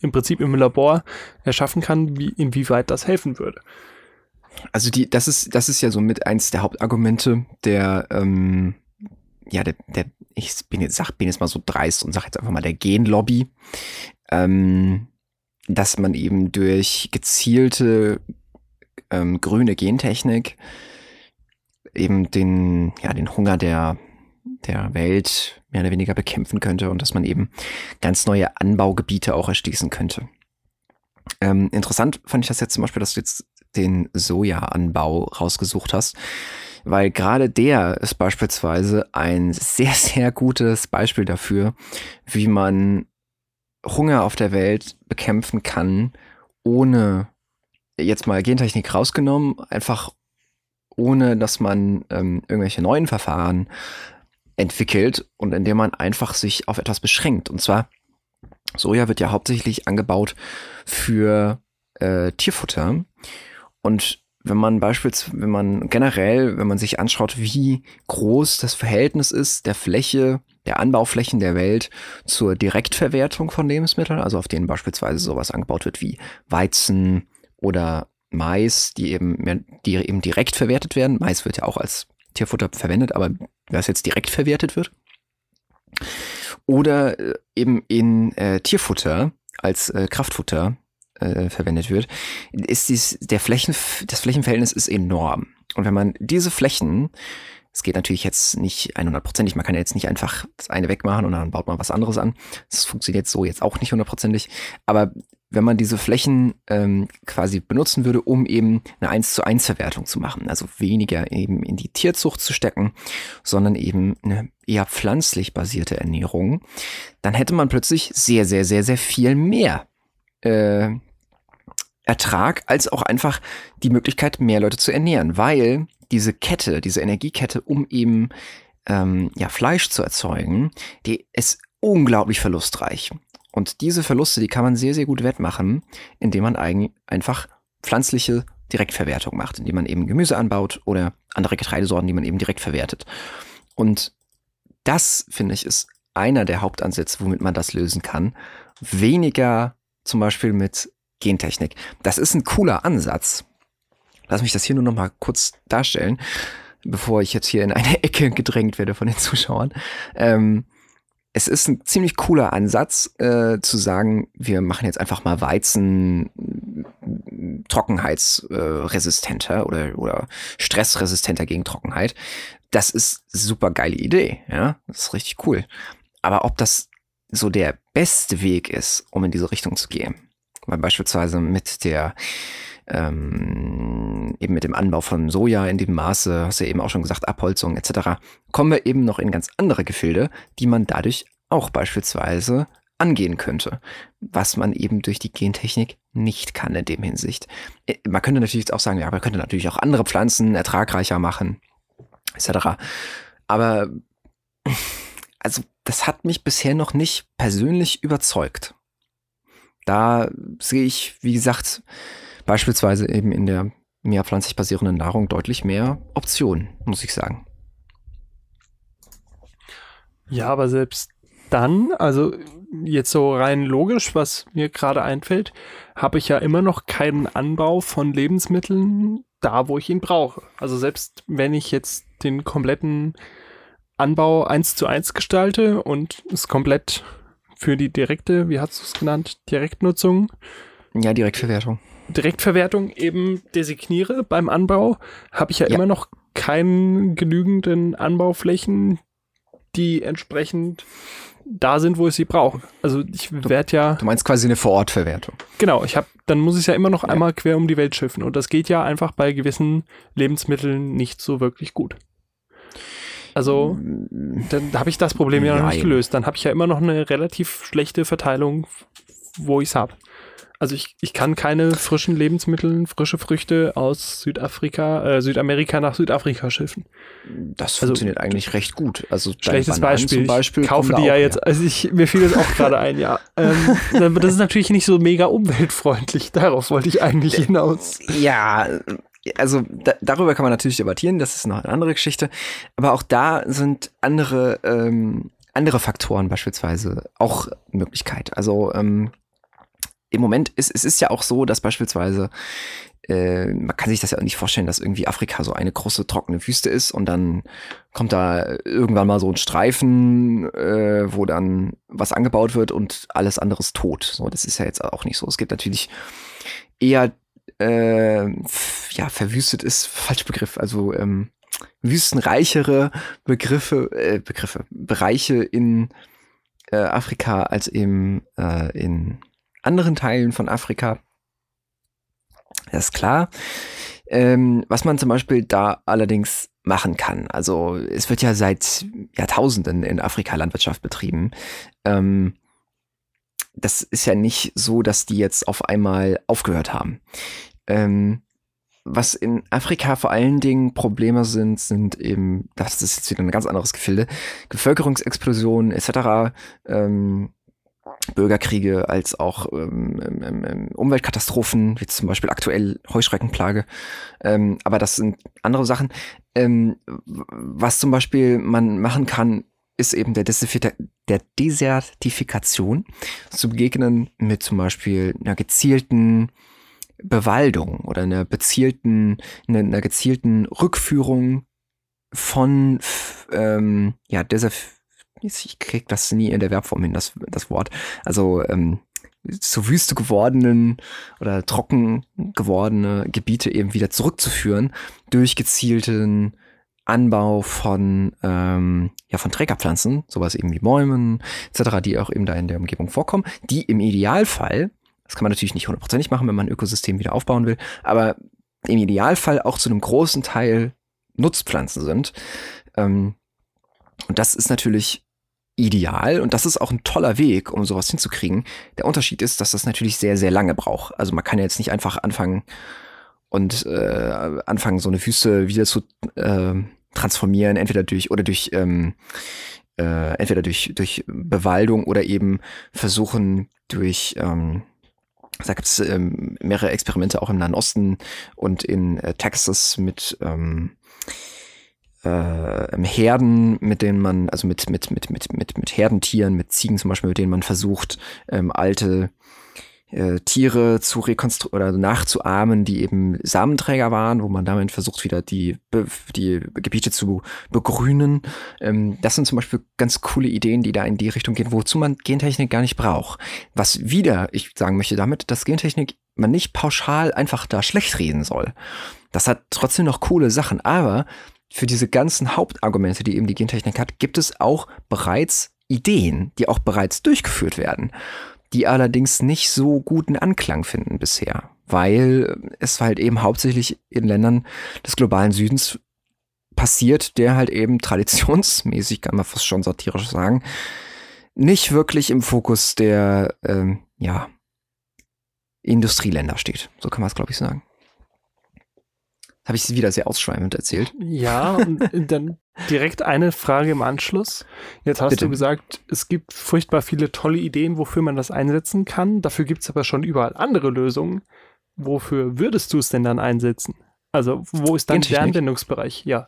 im Prinzip im Labor erschaffen kann, wie, inwieweit das helfen würde. Also die, das ist, das ist ja so mit eins der Hauptargumente der, ähm, ja, der, der, ich bin jetzt, sag, bin jetzt mal so dreist und sag jetzt einfach mal der Genlobby, ähm, dass man eben durch gezielte ähm, grüne Gentechnik eben den, ja, den Hunger der, der Welt mehr oder weniger bekämpfen könnte und dass man eben ganz neue Anbaugebiete auch erschließen könnte. Ähm, interessant fand ich das jetzt zum Beispiel, dass du jetzt den Sojaanbau rausgesucht hast, weil gerade der ist beispielsweise ein sehr, sehr gutes Beispiel dafür, wie man Hunger auf der Welt bekämpfen kann, ohne jetzt mal Gentechnik rausgenommen, einfach ohne dass man ähm, irgendwelche neuen Verfahren entwickelt und indem man einfach sich auf etwas beschränkt. Und zwar, Soja wird ja hauptsächlich angebaut für äh, Tierfutter. Und wenn man beispielsweise, wenn man generell, wenn man sich anschaut, wie groß das Verhältnis ist der Fläche, der Anbauflächen der Welt zur Direktverwertung von Lebensmitteln, also auf denen beispielsweise sowas angebaut wird wie Weizen oder Mais, die eben, die eben direkt verwertet werden. Mais wird ja auch als Tierfutter verwendet, aber was jetzt direkt verwertet wird. Oder äh, eben in äh, Tierfutter als äh, Kraftfutter äh, verwendet wird, ist dies, der Flächen, das Flächenverhältnis ist enorm. Und wenn man diese Flächen, es geht natürlich jetzt nicht 100%ig, man kann ja jetzt nicht einfach das eine wegmachen und dann baut man was anderes an. Das funktioniert so jetzt auch nicht hundertprozentig. Aber wenn man diese Flächen ähm, quasi benutzen würde, um eben eine 1 zu 1 Verwertung zu machen, also weniger eben in die Tierzucht zu stecken, sondern eben eine eher pflanzlich basierte Ernährung, dann hätte man plötzlich sehr, sehr, sehr, sehr viel mehr äh, Ertrag als auch einfach die Möglichkeit, mehr Leute zu ernähren, weil diese Kette, diese Energiekette, um eben ähm, ja, Fleisch zu erzeugen, die ist unglaublich verlustreich. Und diese Verluste, die kann man sehr, sehr gut wettmachen, indem man einfach pflanzliche Direktverwertung macht, indem man eben Gemüse anbaut oder andere Getreidesorten, die man eben direkt verwertet. Und das, finde ich, ist einer der Hauptansätze, womit man das lösen kann. Weniger zum Beispiel mit Gentechnik. Das ist ein cooler Ansatz. Lass mich das hier nur noch mal kurz darstellen, bevor ich jetzt hier in eine Ecke gedrängt werde von den Zuschauern. Ähm, es ist ein ziemlich cooler Ansatz, äh, zu sagen, wir machen jetzt einfach mal Weizen trockenheitsresistenter oder, oder stressresistenter gegen Trockenheit. Das ist super geile Idee, ja. Das ist richtig cool. Aber ob das so der beste Weg ist, um in diese Richtung zu gehen, weil beispielsweise mit der ähm, eben mit dem Anbau von Soja in dem Maße, hast du ja eben auch schon gesagt, Abholzung etc., kommen wir eben noch in ganz andere Gefilde, die man dadurch auch beispielsweise angehen könnte, was man eben durch die Gentechnik nicht kann in dem Hinsicht. Äh, man könnte natürlich auch sagen, ja, man könnte natürlich auch andere Pflanzen ertragreicher machen, etc. Aber also das hat mich bisher noch nicht persönlich überzeugt. Da sehe ich, wie gesagt, beispielsweise eben in der mehr pflanzlich basierenden Nahrung deutlich mehr Optionen, muss ich sagen. Ja, aber selbst dann, also jetzt so rein logisch, was mir gerade einfällt, habe ich ja immer noch keinen Anbau von Lebensmitteln da, wo ich ihn brauche. Also selbst wenn ich jetzt den kompletten Anbau eins zu eins gestalte und es komplett für die direkte, wie hast du es genannt, Direktnutzung? Ja, Direktverwertung. Direktverwertung eben designiere beim Anbau, habe ich ja, ja, immer noch keinen genügenden Anbauflächen, die entsprechend da sind, wo ich sie brauche. Also ich werde ja. Du meinst quasi eine Vorortverwertung. Genau, ich habe, dann muss ich ja immer noch ja. einmal quer um die Welt schiffen. Und das geht ja einfach bei gewissen Lebensmitteln nicht so wirklich gut. Also, dann habe ich das Problem ja noch nicht gelöst. Dann habe ich ja immer noch eine relativ schlechte Verteilung, wo ich es habe. Also ich, ich kann keine frischen Lebensmittel, frische Früchte aus Südafrika, äh, Südamerika nach Südafrika schiffen. Das also, funktioniert eigentlich recht gut. Also schlechtes Beispiel. Beispiel. Ich kaufe die ja jetzt, also ich, mir fiel das auch gerade ein, ja. Ähm, das ist natürlich nicht so mega umweltfreundlich. Darauf wollte ich eigentlich hinaus. Ja, also da, darüber kann man natürlich debattieren, das ist noch eine andere Geschichte. Aber auch da sind andere, ähm, andere Faktoren beispielsweise auch Möglichkeit. Also ähm, im Moment ist es ist ja auch so, dass beispielsweise äh, man kann sich das ja nicht vorstellen, dass irgendwie Afrika so eine große trockene Wüste ist und dann kommt da irgendwann mal so ein Streifen, äh, wo dann was angebaut wird und alles andere ist tot. So, das ist ja jetzt auch nicht so. Es gibt natürlich eher äh, ja verwüstet ist falsch Begriff, also ähm, wüstenreichere Begriffe, äh, Begriffe, Bereiche in äh, Afrika als eben äh, in anderen Teilen von Afrika. Das ist klar. Ähm, was man zum Beispiel da allerdings machen kann. Also es wird ja seit Jahrtausenden in Afrika Landwirtschaft betrieben. Ähm, das ist ja nicht so, dass die jetzt auf einmal aufgehört haben. Ähm, was in Afrika vor allen Dingen Probleme sind, sind eben, das ist jetzt wieder ein ganz anderes Gefilde, Bevölkerungsexplosion etc. Ähm, Bürgerkriege als auch ähm, ähm, ähm, Umweltkatastrophen, wie zum Beispiel aktuell Heuschreckenplage. Ähm, aber das sind andere Sachen. Ähm, was zum Beispiel man machen kann, ist eben der, der Desertifikation zu begegnen mit zum Beispiel einer gezielten Bewaldung oder einer bezielten, einer, gezielten Rückführung von ähm, ja, Desert ich krieg das nie in der Verbform hin, das, das Wort. Also ähm, zu Wüste gewordenen oder trocken gewordene Gebiete eben wieder zurückzuführen durch gezielten Anbau von, ähm, ja, von Trägerpflanzen, sowas eben wie Bäumen etc., die auch eben da in der Umgebung vorkommen, die im Idealfall, das kann man natürlich nicht hundertprozentig machen, wenn man ein Ökosystem wieder aufbauen will, aber im Idealfall auch zu einem großen Teil Nutzpflanzen sind. Ähm, und das ist natürlich ideal und das ist auch ein toller Weg, um sowas hinzukriegen. Der Unterschied ist, dass das natürlich sehr, sehr lange braucht. Also man kann ja jetzt nicht einfach anfangen und äh, anfangen, so eine Wüste wieder zu äh, transformieren, entweder durch oder durch ähm, äh, entweder durch durch Bewaldung oder eben versuchen durch ähm, da gibt es ähm, mehrere Experimente auch im Nahen Osten und in äh, Texas mit ähm, äh, Herden, mit denen man, also mit, mit, mit, mit, mit, mit Herdentieren, mit Ziegen zum Beispiel, mit denen man versucht, ähm, alte äh, Tiere zu rekonstruieren oder nachzuahmen, die eben Samenträger waren, wo man damit versucht, wieder die, die Gebiete zu begrünen. Ähm, das sind zum Beispiel ganz coole Ideen, die da in die Richtung gehen, wozu man Gentechnik gar nicht braucht. Was wieder, ich sagen möchte damit, dass Gentechnik man nicht pauschal einfach da schlecht reden soll. Das hat trotzdem noch coole Sachen, aber für diese ganzen Hauptargumente, die eben die Gentechnik hat, gibt es auch bereits Ideen, die auch bereits durchgeführt werden, die allerdings nicht so guten Anklang finden bisher, weil es halt eben hauptsächlich in Ländern des globalen Südens passiert, der halt eben traditionsmäßig, kann man fast schon satirisch sagen, nicht wirklich im Fokus der ähm, ja, Industrieländer steht. So kann man es, glaube ich, sagen. Habe ich sie wieder sehr ausschweifend erzählt? Ja, und dann direkt eine Frage im Anschluss. Jetzt hast Bitte. du gesagt, es gibt furchtbar viele tolle Ideen, wofür man das einsetzen kann. Dafür gibt es aber schon überall andere Lösungen. Wofür würdest du es denn dann einsetzen? Also, wo ist dann der Anwendungsbereich? Ja.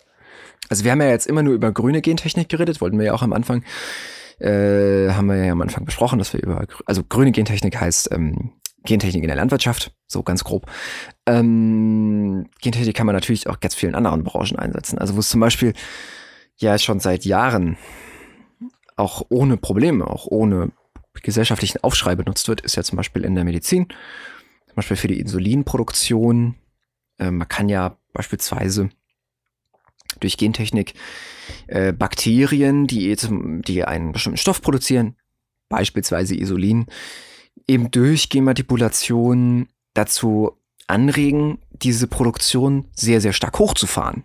Also, wir haben ja jetzt immer nur über grüne Gentechnik geredet, wollten wir ja auch am Anfang, äh, haben wir ja am Anfang besprochen, dass wir über, also grüne Gentechnik heißt ähm, Gentechnik in der Landwirtschaft, so ganz grob. Ähm, Gentechnik kann man natürlich auch ganz vielen anderen Branchen einsetzen. Also wo es zum Beispiel ja schon seit Jahren auch ohne Probleme, auch ohne gesellschaftlichen Aufschrei benutzt wird, ist ja zum Beispiel in der Medizin, zum Beispiel für die Insulinproduktion. Äh, man kann ja beispielsweise durch Gentechnik äh, Bakterien, die, die einen bestimmten Stoff produzieren, beispielsweise Insulin, eben durch Genmanipulation dazu anregen, diese Produktion sehr, sehr stark hochzufahren.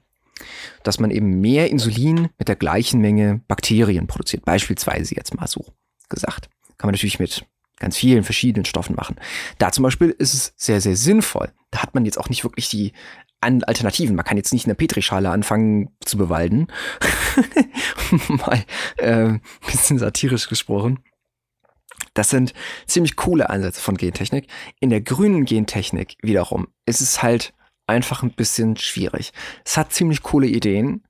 Dass man eben mehr Insulin mit der gleichen Menge Bakterien produziert. Beispielsweise jetzt mal so gesagt. Kann man natürlich mit ganz vielen verschiedenen Stoffen machen. Da zum Beispiel ist es sehr, sehr sinnvoll. Da hat man jetzt auch nicht wirklich die Alternativen. Man kann jetzt nicht in der Petrischale anfangen zu bewalden. mal äh, bisschen satirisch gesprochen. Das sind ziemlich coole Ansätze von Gentechnik. In der grünen Gentechnik wiederum ist es halt einfach ein bisschen schwierig. Es hat ziemlich coole Ideen.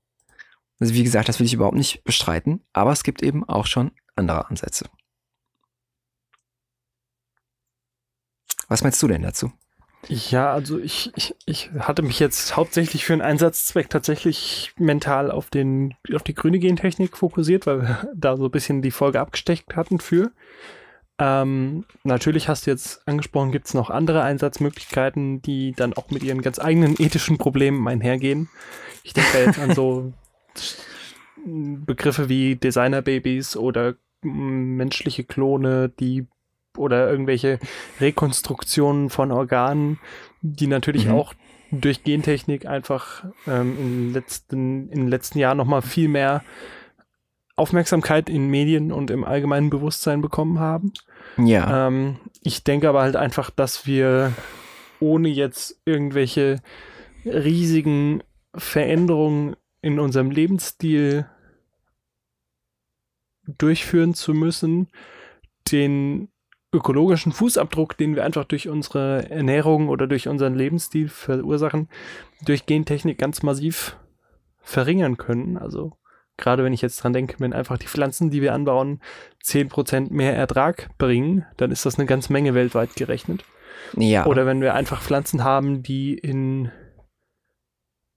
Also wie gesagt, das will ich überhaupt nicht bestreiten, aber es gibt eben auch schon andere Ansätze. Was meinst du denn dazu? Ja, also ich, ich, ich hatte mich jetzt hauptsächlich für einen Einsatzzweck tatsächlich mental auf, den, auf die grüne Gentechnik fokussiert, weil wir da so ein bisschen die Folge abgesteckt hatten für. Ähm, natürlich hast du jetzt angesprochen, gibt es noch andere Einsatzmöglichkeiten, die dann auch mit ihren ganz eigenen ethischen Problemen einhergehen. Ich denke da jetzt an so Begriffe wie Designerbabys oder menschliche Klone, die oder irgendwelche Rekonstruktionen von Organen, die natürlich mhm. auch durch Gentechnik einfach ähm, in, den letzten, in den letzten Jahren nochmal viel mehr Aufmerksamkeit in Medien und im allgemeinen Bewusstsein bekommen haben. Ja. Ähm, ich denke aber halt einfach, dass wir ohne jetzt irgendwelche riesigen Veränderungen in unserem Lebensstil durchführen zu müssen, den ökologischen Fußabdruck, den wir einfach durch unsere Ernährung oder durch unseren Lebensstil verursachen, durch Gentechnik ganz massiv verringern können. Also gerade wenn ich jetzt dran denke, wenn einfach die Pflanzen, die wir anbauen, 10% mehr Ertrag bringen, dann ist das eine ganze Menge weltweit gerechnet. Ja. Oder wenn wir einfach Pflanzen haben, die in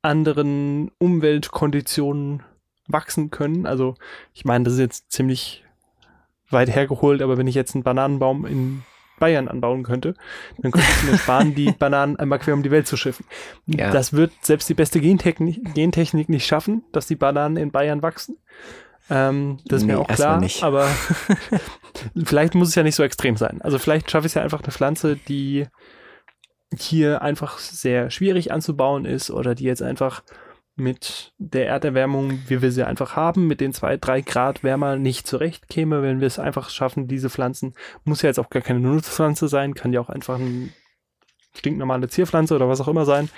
anderen Umweltkonditionen wachsen können. Also ich meine, das ist jetzt ziemlich weit hergeholt, aber wenn ich jetzt einen Bananenbaum in Bayern anbauen könnte, dann könnte ich mir sparen, die Bananen einmal quer um die Welt zu schiffen. Ja. Das wird selbst die beste Gentechnik, Gentechnik nicht schaffen, dass die Bananen in Bayern wachsen. Ähm, das ist Nee, mir auch klar, aber vielleicht muss es ja nicht so extrem sein. Also vielleicht schaffe ich es ja einfach eine Pflanze, die hier einfach sehr schwierig anzubauen ist oder die jetzt einfach mit der Erderwärmung, wie wir sie einfach haben, mit den zwei, drei Grad wärmer nicht zurechtkäme, wenn wir es einfach schaffen, diese Pflanzen, muss ja jetzt auch gar keine Nutzpflanze sein, kann ja auch einfach eine stinknormale Zierpflanze oder was auch immer sein,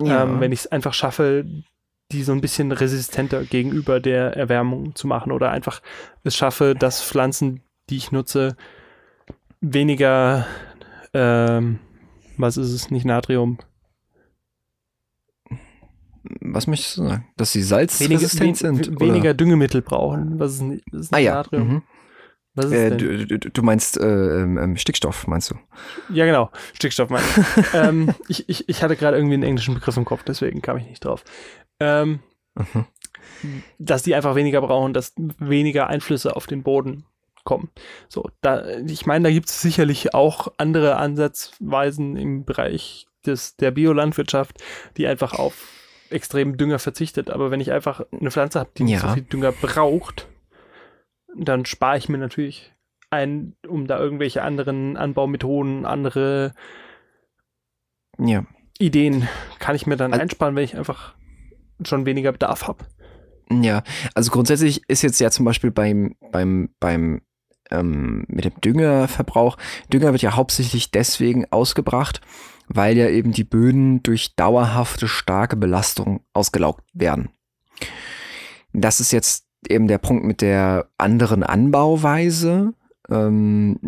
Ja. ähm, wenn ich es einfach schaffe, die so ein bisschen resistenter gegenüber der Erwärmung zu machen oder einfach es schaffe, dass Pflanzen, die ich nutze, weniger, ähm, was ist es, nicht Natrium, Was möchtest du sagen? Dass sie weniger, salzresistent wen- sind? weniger Düngemittel brauchen. Was ist, nicht- das ist? Ah ja. Natrium? Mhm. Was ist Äh, denn? du, du, du meinst äh, ähm, ähm, Stickstoff, meinst du? Ja, genau. Stickstoff meine ich. ähm, ich, ich. Ich hatte gerade irgendwie einen englischen Begriff im Kopf, deswegen kam ich nicht drauf. Ähm, Mhm. dass die einfach weniger brauchen, dass weniger Einflüsse auf den Boden kommen. So, da, ich meine, da gibt es sicherlich auch andere Ansatzweisen im Bereich des, der Biolandwirtschaft, die einfach auf extremen Dünger verzichtet. Aber wenn ich einfach eine Pflanze habe, die nicht Ja. so viel Dünger braucht, dann spare ich mir natürlich ein, um da irgendwelche anderen Anbaumethoden, andere Ja. Ideen kann ich mir dann Al- einsparen, wenn ich einfach schon weniger Bedarf habe. Ja, also grundsätzlich ist jetzt ja zum Beispiel beim, beim, beim, ähm, mit dem Düngerverbrauch, Dünger wird ja hauptsächlich deswegen ausgebracht, weil ja eben die Böden durch dauerhafte starke Belastung ausgelaugt werden. Das ist jetzt eben der Punkt mit der anderen Anbauweise. Ähm,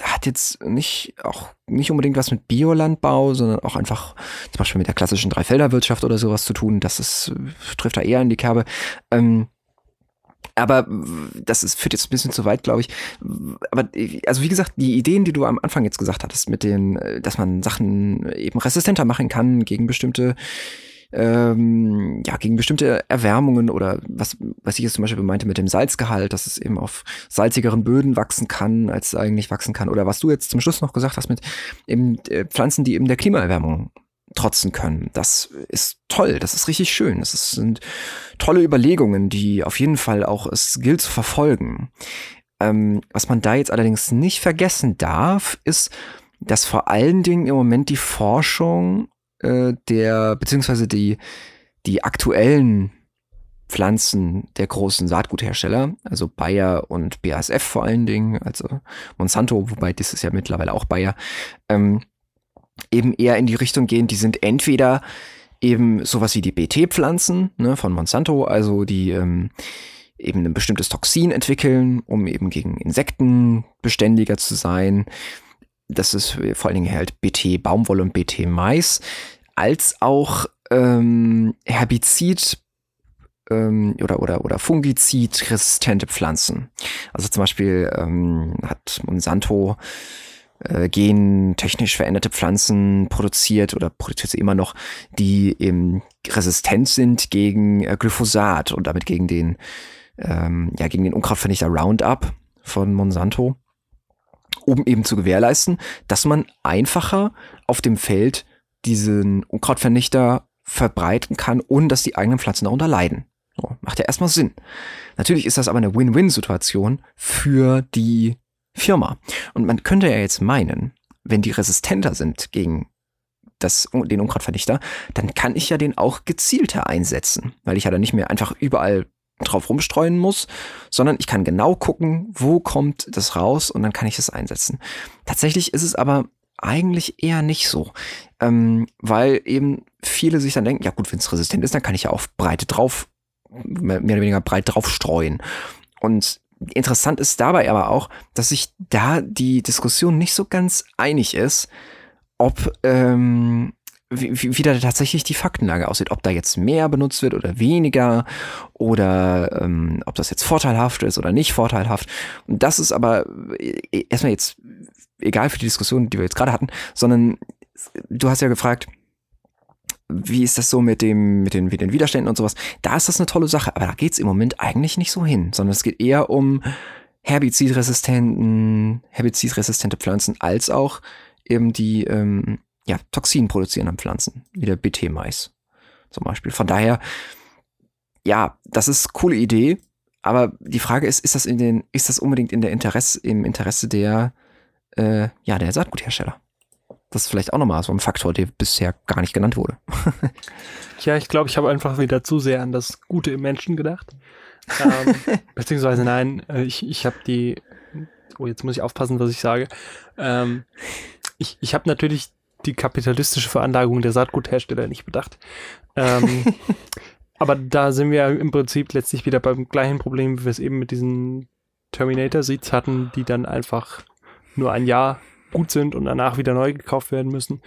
hat jetzt nicht auch nicht unbedingt was mit Biolandbau, sondern auch einfach zum Beispiel mit der klassischen Dreifelderwirtschaft oder sowas zu tun. Das ist, trifft da eher in die Kerbe. Ähm, aber das ist, führt jetzt ein bisschen zu weit, glaube ich. Aber also wie gesagt, die Ideen, die du am Anfang jetzt gesagt hattest, mit den, äh, dass man Sachen eben resistenter machen kann gegen bestimmte ähm, ja, gegen bestimmte Erwärmungen oder was, was ich jetzt zum Beispiel meinte mit dem Salzgehalt, dass es eben auf salzigeren Böden wachsen kann, als es eigentlich wachsen kann. Oder was du jetzt zum Schluss noch gesagt hast mit eben äh, Pflanzen, die eben der Klimaerwärmung trotzen können. Das ist toll, das ist richtig schön. Das ist, sind tolle Überlegungen, die auf jeden Fall auch es gilt zu verfolgen. Ähm, was man da jetzt allerdings nicht vergessen darf, ist, dass vor allen Dingen im Moment die Forschung äh, der, beziehungsweise die, die aktuellen Pflanzen der großen Saatguthersteller, also Bayer und BASF vor allen Dingen, also Monsanto, wobei das ist ja mittlerweile auch Bayer, ähm, eben eher in die Richtung gehen, die sind entweder eben sowas wie die BT-Pflanzen ne, von Monsanto, also die ähm, eben ein bestimmtes Toxin entwickeln, um eben gegen Insekten beständiger zu sein. Das ist vor allen Dingen halt BT Baumwolle und BT Mais, als auch ähm, Herbizid ähm, oder, oder, oder Fungizid-resistente Pflanzen. Also zum Beispiel ähm, hat Monsanto äh, gentechnisch veränderte Pflanzen produziert oder produziert sie immer noch, die eben resistent sind gegen äh, Glyphosat und damit gegen den, ähm, ja, gegen den Unkrautvernichter Roundup von Monsanto, um eben zu gewährleisten, dass man einfacher auf dem Feld diesen Unkrautvernichter verbreiten kann, ohne dass die eigenen Pflanzen darunter leiden. Macht ja erstmal Sinn. Natürlich ist das aber eine Win-Win-Situation für die Firma. Und man könnte ja jetzt meinen, wenn die resistenter sind gegen das, den Unkrautvernichter, dann kann ich ja den auch gezielter einsetzen, weil ich ja dann nicht mehr einfach überall drauf rumstreuen muss, sondern ich kann genau gucken, wo kommt das raus und dann kann ich das einsetzen. Tatsächlich ist es aber eigentlich eher nicht so, ähm, weil eben viele sich dann denken, ja gut, wenn es resistent ist, dann kann ich ja auf Breite drauf, mehr oder weniger breit drauf streuen. Und interessant ist dabei aber auch, dass sich da die Diskussion nicht so ganz einig ist, ob ähm, wie, wie da tatsächlich die Faktenlage aussieht, ob da jetzt mehr benutzt wird oder weniger oder ähm, ob das jetzt vorteilhaft ist oder nicht vorteilhaft. Und das ist aber äh, erstmal jetzt egal für die Diskussion, die wir jetzt gerade hatten, sondern du hast ja gefragt, wie ist das so mit dem, mit den, mit den Widerständen und sowas? Da ist das eine tolle Sache, aber da geht's im Moment eigentlich nicht so hin, sondern es geht eher um herbizidresistenten, herbizidresistente Pflanzen als auch eben die ähm, ja, Toxin produzierenden Pflanzen, wie der BT-Mais zum Beispiel. Von daher, ja, das ist eine coole Idee, aber die Frage ist, ist das in den, ist das unbedingt in der Interesse, im Interesse der, äh, ja, der Saatguthersteller? Das ist vielleicht auch nochmal so ein Faktor, der bisher gar nicht genannt wurde. ja, ich glaube, ich habe einfach wieder zu sehr an das Gute im Menschen gedacht. ähm, beziehungsweise nein, äh, ich, ich habe die, oh, jetzt muss ich aufpassen, was ich sage. Ähm, ich ich habe natürlich die kapitalistische Veranlagung der Saatguthersteller nicht bedacht. Ähm, aber da sind wir im Prinzip letztlich wieder beim gleichen Problem, wie wir es eben mit diesen Terminator-Seeds hatten, die dann einfach nur ein Jahr gut sind und danach wieder neu gekauft werden müssen.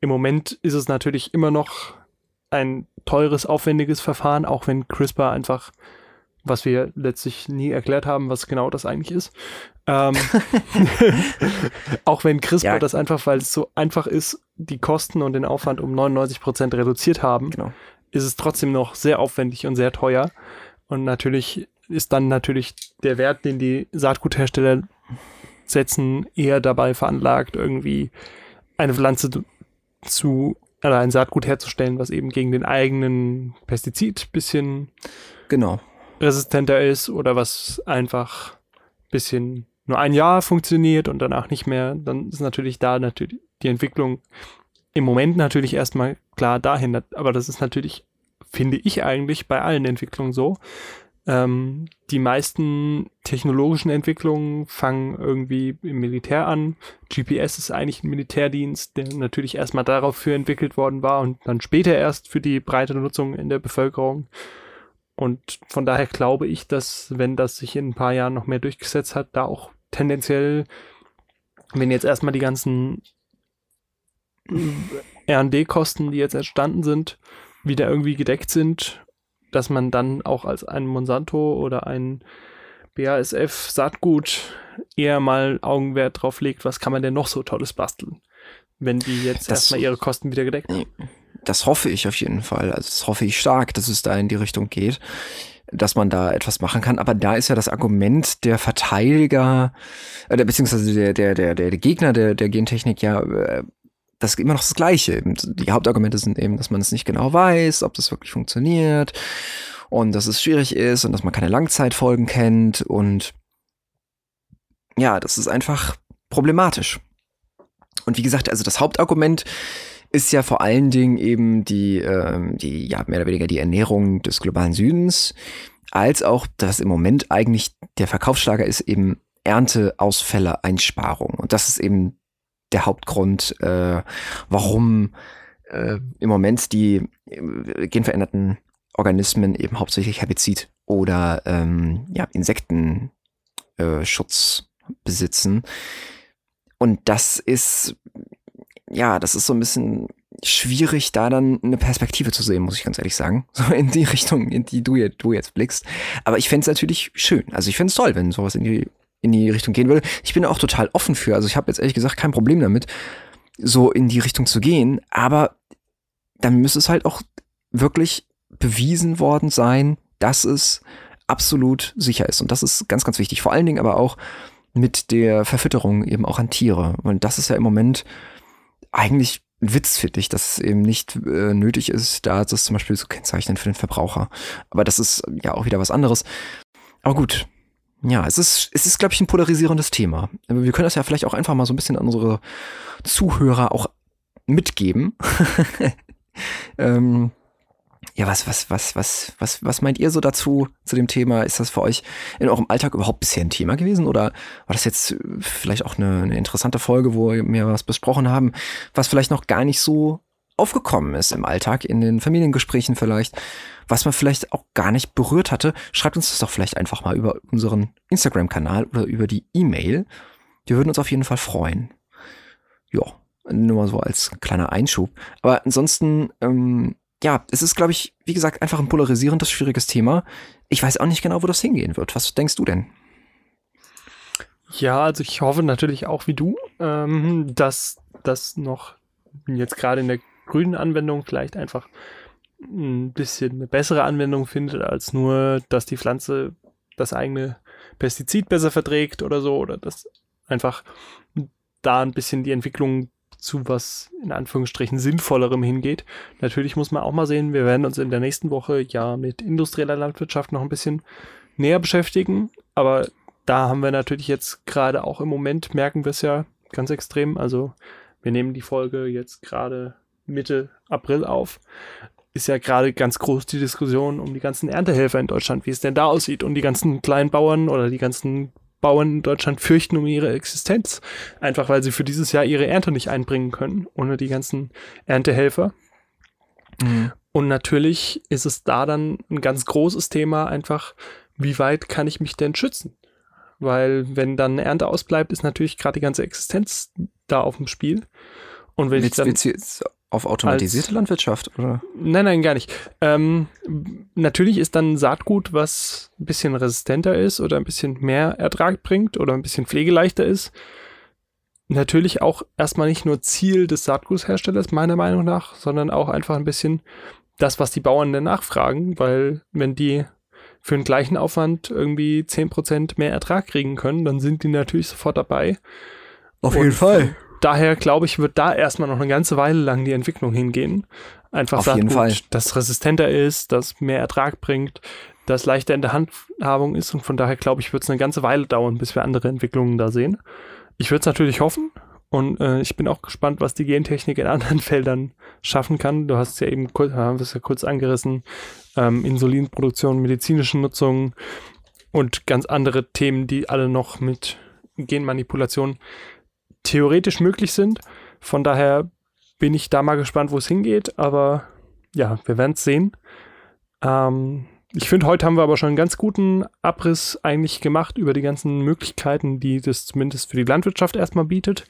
Im Moment ist es natürlich immer noch ein teures, aufwendiges Verfahren, auch wenn CRISPR einfach, was wir letztlich nie erklärt haben, was genau das eigentlich ist, ähm, auch wenn CRISPR ja. das einfach, weil es so einfach ist, die Kosten und den Aufwand um 99 Prozent reduziert haben, genau. ist es trotzdem noch sehr aufwendig und sehr teuer. Und natürlich ist dann natürlich der Wert, den die Saatguthersteller setzen, eher dabei veranlagt, irgendwie eine Pflanze zu oder ein Saatgut herzustellen, was eben gegen den eigenen Pestizid bisschen genau resistenter ist oder was einfach bisschen nur ein Jahr funktioniert und danach nicht mehr, dann ist natürlich da natürlich die Entwicklung im Moment natürlich erstmal klar dahin. Aber das ist natürlich, finde ich eigentlich, bei allen Entwicklungen so. Ähm, die meisten technologischen Entwicklungen fangen irgendwie im Militär an. GPS ist eigentlich ein Militärdienst, der natürlich erstmal dafür entwickelt worden war und dann später erst für die breite Nutzung in der Bevölkerung. Und von daher glaube ich, dass wenn das sich in ein paar Jahren noch mehr durchgesetzt hat, da auch tendenziell, wenn jetzt erstmal die ganzen RD-Kosten, die jetzt entstanden sind, wieder irgendwie gedeckt sind, dass man dann auch als ein Monsanto oder ein BASF Saatgut eher mal Augenwert drauf legt, was kann man denn noch so Tolles basteln, wenn die jetzt das, erstmal ihre Kosten wieder gedeckt haben. Das hoffe ich auf jeden Fall. Also das hoffe ich stark, dass es da in die Richtung geht dass man da etwas machen kann. Aber da ist ja das Argument der Verteidiger, äh, beziehungsweise der, der, der, der Gegner der, der Gentechnik ja äh, das ist immer noch das Gleiche. Die Hauptargumente sind eben, dass man es nicht genau weiß, ob das wirklich funktioniert und dass es schwierig ist und dass man keine Langzeitfolgen kennt und ja, das ist einfach problematisch. Und wie gesagt, also das Hauptargument ist ja vor allen Dingen eben die, ähm, die, ja, mehr oder weniger die Ernährung des globalen Südens, als auch, dass im Moment eigentlich der Verkaufsschlager ist eben Ernteausfälle, Einsparung. Und das ist eben der Hauptgrund, äh, warum äh, im Moment die äh, genveränderten Organismen eben hauptsächlich Herbizid oder ähm, ja, Insektenschutz äh, besitzen. Und das ist ja, das ist so ein bisschen schwierig, da dann eine Perspektive zu sehen, muss ich ganz ehrlich sagen. So in die Richtung, in die du jetzt, du jetzt blickst. Aber ich fände es natürlich schön. Also ich fände es toll, wenn sowas in die, in die Richtung gehen würde. Ich bin auch total offen für. Also ich habe jetzt ehrlich gesagt kein Problem damit, so in die Richtung zu gehen. Aber dann müsste es halt auch wirklich bewiesen worden sein, dass es absolut sicher ist. Und das ist ganz, ganz wichtig. Vor allen Dingen aber auch mit der Verfütterung eben auch an Tiere. Und das ist ja im Moment eigentlich ein Witz, finde ich, dass es eben nicht äh, nötig ist, da das zum Beispiel zu kennzeichnen für den Verbraucher. Aber das ist ja auch wieder was anderes. Aber gut. Ja, es ist, es ist, glaube ich, ein polarisierendes Thema. Wir können das ja vielleicht auch einfach mal so ein bisschen an unsere Zuhörer auch mitgeben. ähm, ja, was, was, was, was, was, was meint ihr so dazu, zu dem Thema? Ist das für euch in eurem Alltag überhaupt bisher ein Thema gewesen? Oder war das jetzt vielleicht auch eine, eine interessante Folge, wo wir was besprochen haben, was vielleicht noch gar nicht so aufgekommen ist im Alltag, in den Familiengesprächen vielleicht, was man vielleicht auch gar nicht berührt hatte, schreibt uns das doch vielleicht einfach mal über unseren Instagram-Kanal oder über die E-Mail. Wir würden uns auf jeden Fall freuen. Ja, nur mal so als kleiner Einschub. Aber ansonsten, ähm, ja, es ist, glaube ich, wie gesagt, einfach ein polarisierendes, schwieriges Thema. Ich weiß auch nicht genau, wo das hingehen wird. Was denkst du denn? Ja, also ich hoffe natürlich auch wie du, ähm, dass das noch jetzt gerade in der grünen Anwendung vielleicht einfach ein bisschen eine bessere Anwendung findet, als nur, dass die Pflanze das eigene Pestizid besser verträgt oder so, oder dass einfach da ein bisschen die Entwicklung zu was in Anführungsstrichen sinnvollerem hingeht. Natürlich muss man auch mal sehen, wir werden uns in der nächsten Woche ja mit industrieller Landwirtschaft noch ein bisschen näher beschäftigen, aber da haben wir natürlich jetzt gerade auch im Moment, merken wir es ja ganz extrem. Also wir nehmen die Folge jetzt gerade Mitte April auf. Ist ja gerade ganz groß die Diskussion um die ganzen Erntehelfer in Deutschland, wie es denn da aussieht. Und die ganzen kleinen Bauern oder die ganzen Bauern in Deutschland fürchten um ihre Existenz. Einfach weil sie für dieses Jahr ihre Ernte nicht einbringen können, ohne die ganzen Erntehelfer. Mhm. Und natürlich ist es da dann ein ganz großes Thema, einfach, wie weit kann ich mich denn schützen? weil wenn dann eine Ernte ausbleibt, ist natürlich gerade die ganze Existenz da auf dem Spiel. Und wenn willst, ich dann willst du jetzt auf automatisierte als, Landwirtschaft oder? Nein, nein, gar nicht. Ähm, natürlich ist dann Saatgut, was ein bisschen resistenter ist oder ein bisschen mehr Ertrag bringt oder ein bisschen pflegeleichter ist, natürlich auch erstmal nicht nur Ziel des Saatgutherstellers meiner Meinung nach, sondern auch einfach ein bisschen das, was die Bauern dann nachfragen, weil wenn die für den gleichen Aufwand irgendwie 10% mehr Ertrag kriegen können, dann sind die natürlich sofort dabei. Auf jeden Fall. Daher glaube ich, wird da erstmal noch eine ganze Weile lang die Entwicklung hingehen. Einfach Auf jeden Fall. das resistenter ist, das mehr Ertrag bringt, das leichter in der Handhabung ist und von daher glaube ich, wird es eine ganze Weile dauern, bis wir andere Entwicklungen da sehen. Ich würde es natürlich hoffen, und äh, ich bin auch gespannt, was die Gentechnik in anderen Feldern schaffen kann. Du hast ja eben kurz, haben wir es ja kurz angerissen, ähm, Insulinproduktion, medizinische Nutzung und ganz andere Themen, die alle noch mit Genmanipulation theoretisch möglich sind. Von daher bin ich da mal gespannt, wo es hingeht. Aber ja, wir werden es sehen. Ähm, ich finde, heute haben wir aber schon einen ganz guten Abriss eigentlich gemacht über die ganzen Möglichkeiten, die das zumindest für die Landwirtschaft erstmal bietet.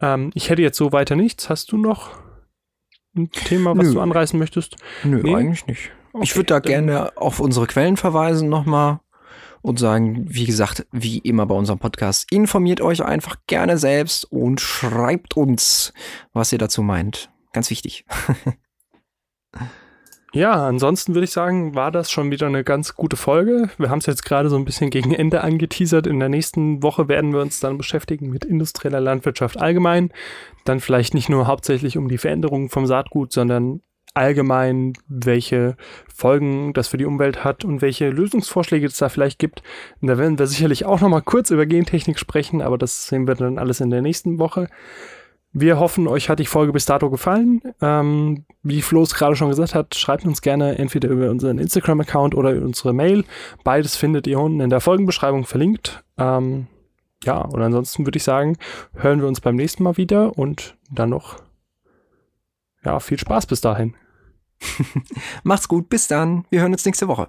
Ähm, ich hätte jetzt so weiter nichts. Hast du noch ein Thema, was Nö. du anreißen möchtest? Nö, nee? eigentlich nicht. Okay, ich würde da gerne auf unsere Quellen verweisen nochmal und sagen, wie gesagt, wie immer bei unserem Podcast, informiert euch einfach gerne selbst und schreibt uns, was ihr dazu meint. Ganz wichtig. Ja, ansonsten würde ich sagen, war das schon wieder eine ganz gute Folge. Wir haben es jetzt gerade so ein bisschen gegen Ende angeteasert. In der nächsten Woche werden wir uns dann beschäftigen mit industrieller Landwirtschaft allgemein. Dann vielleicht nicht nur hauptsächlich um die Veränderungen vom Saatgut, sondern allgemein, welche Folgen das für die Umwelt hat und welche Lösungsvorschläge es da vielleicht gibt. Und da werden wir sicherlich auch nochmal kurz über Gentechnik sprechen, aber das sehen wir dann alles in der nächsten Woche. Wir hoffen, euch hat die Folge bis dato gefallen. Ähm, wie Flo es gerade schon gesagt hat, schreibt uns gerne entweder über unseren Instagram-Account oder über unsere Mail. Beides findet ihr unten in der Folgenbeschreibung verlinkt. Ähm, ja, und ansonsten würde ich sagen, hören wir uns beim nächsten Mal wieder und dann noch ja, viel Spaß bis dahin. Macht's gut, bis dann. Wir hören uns nächste Woche.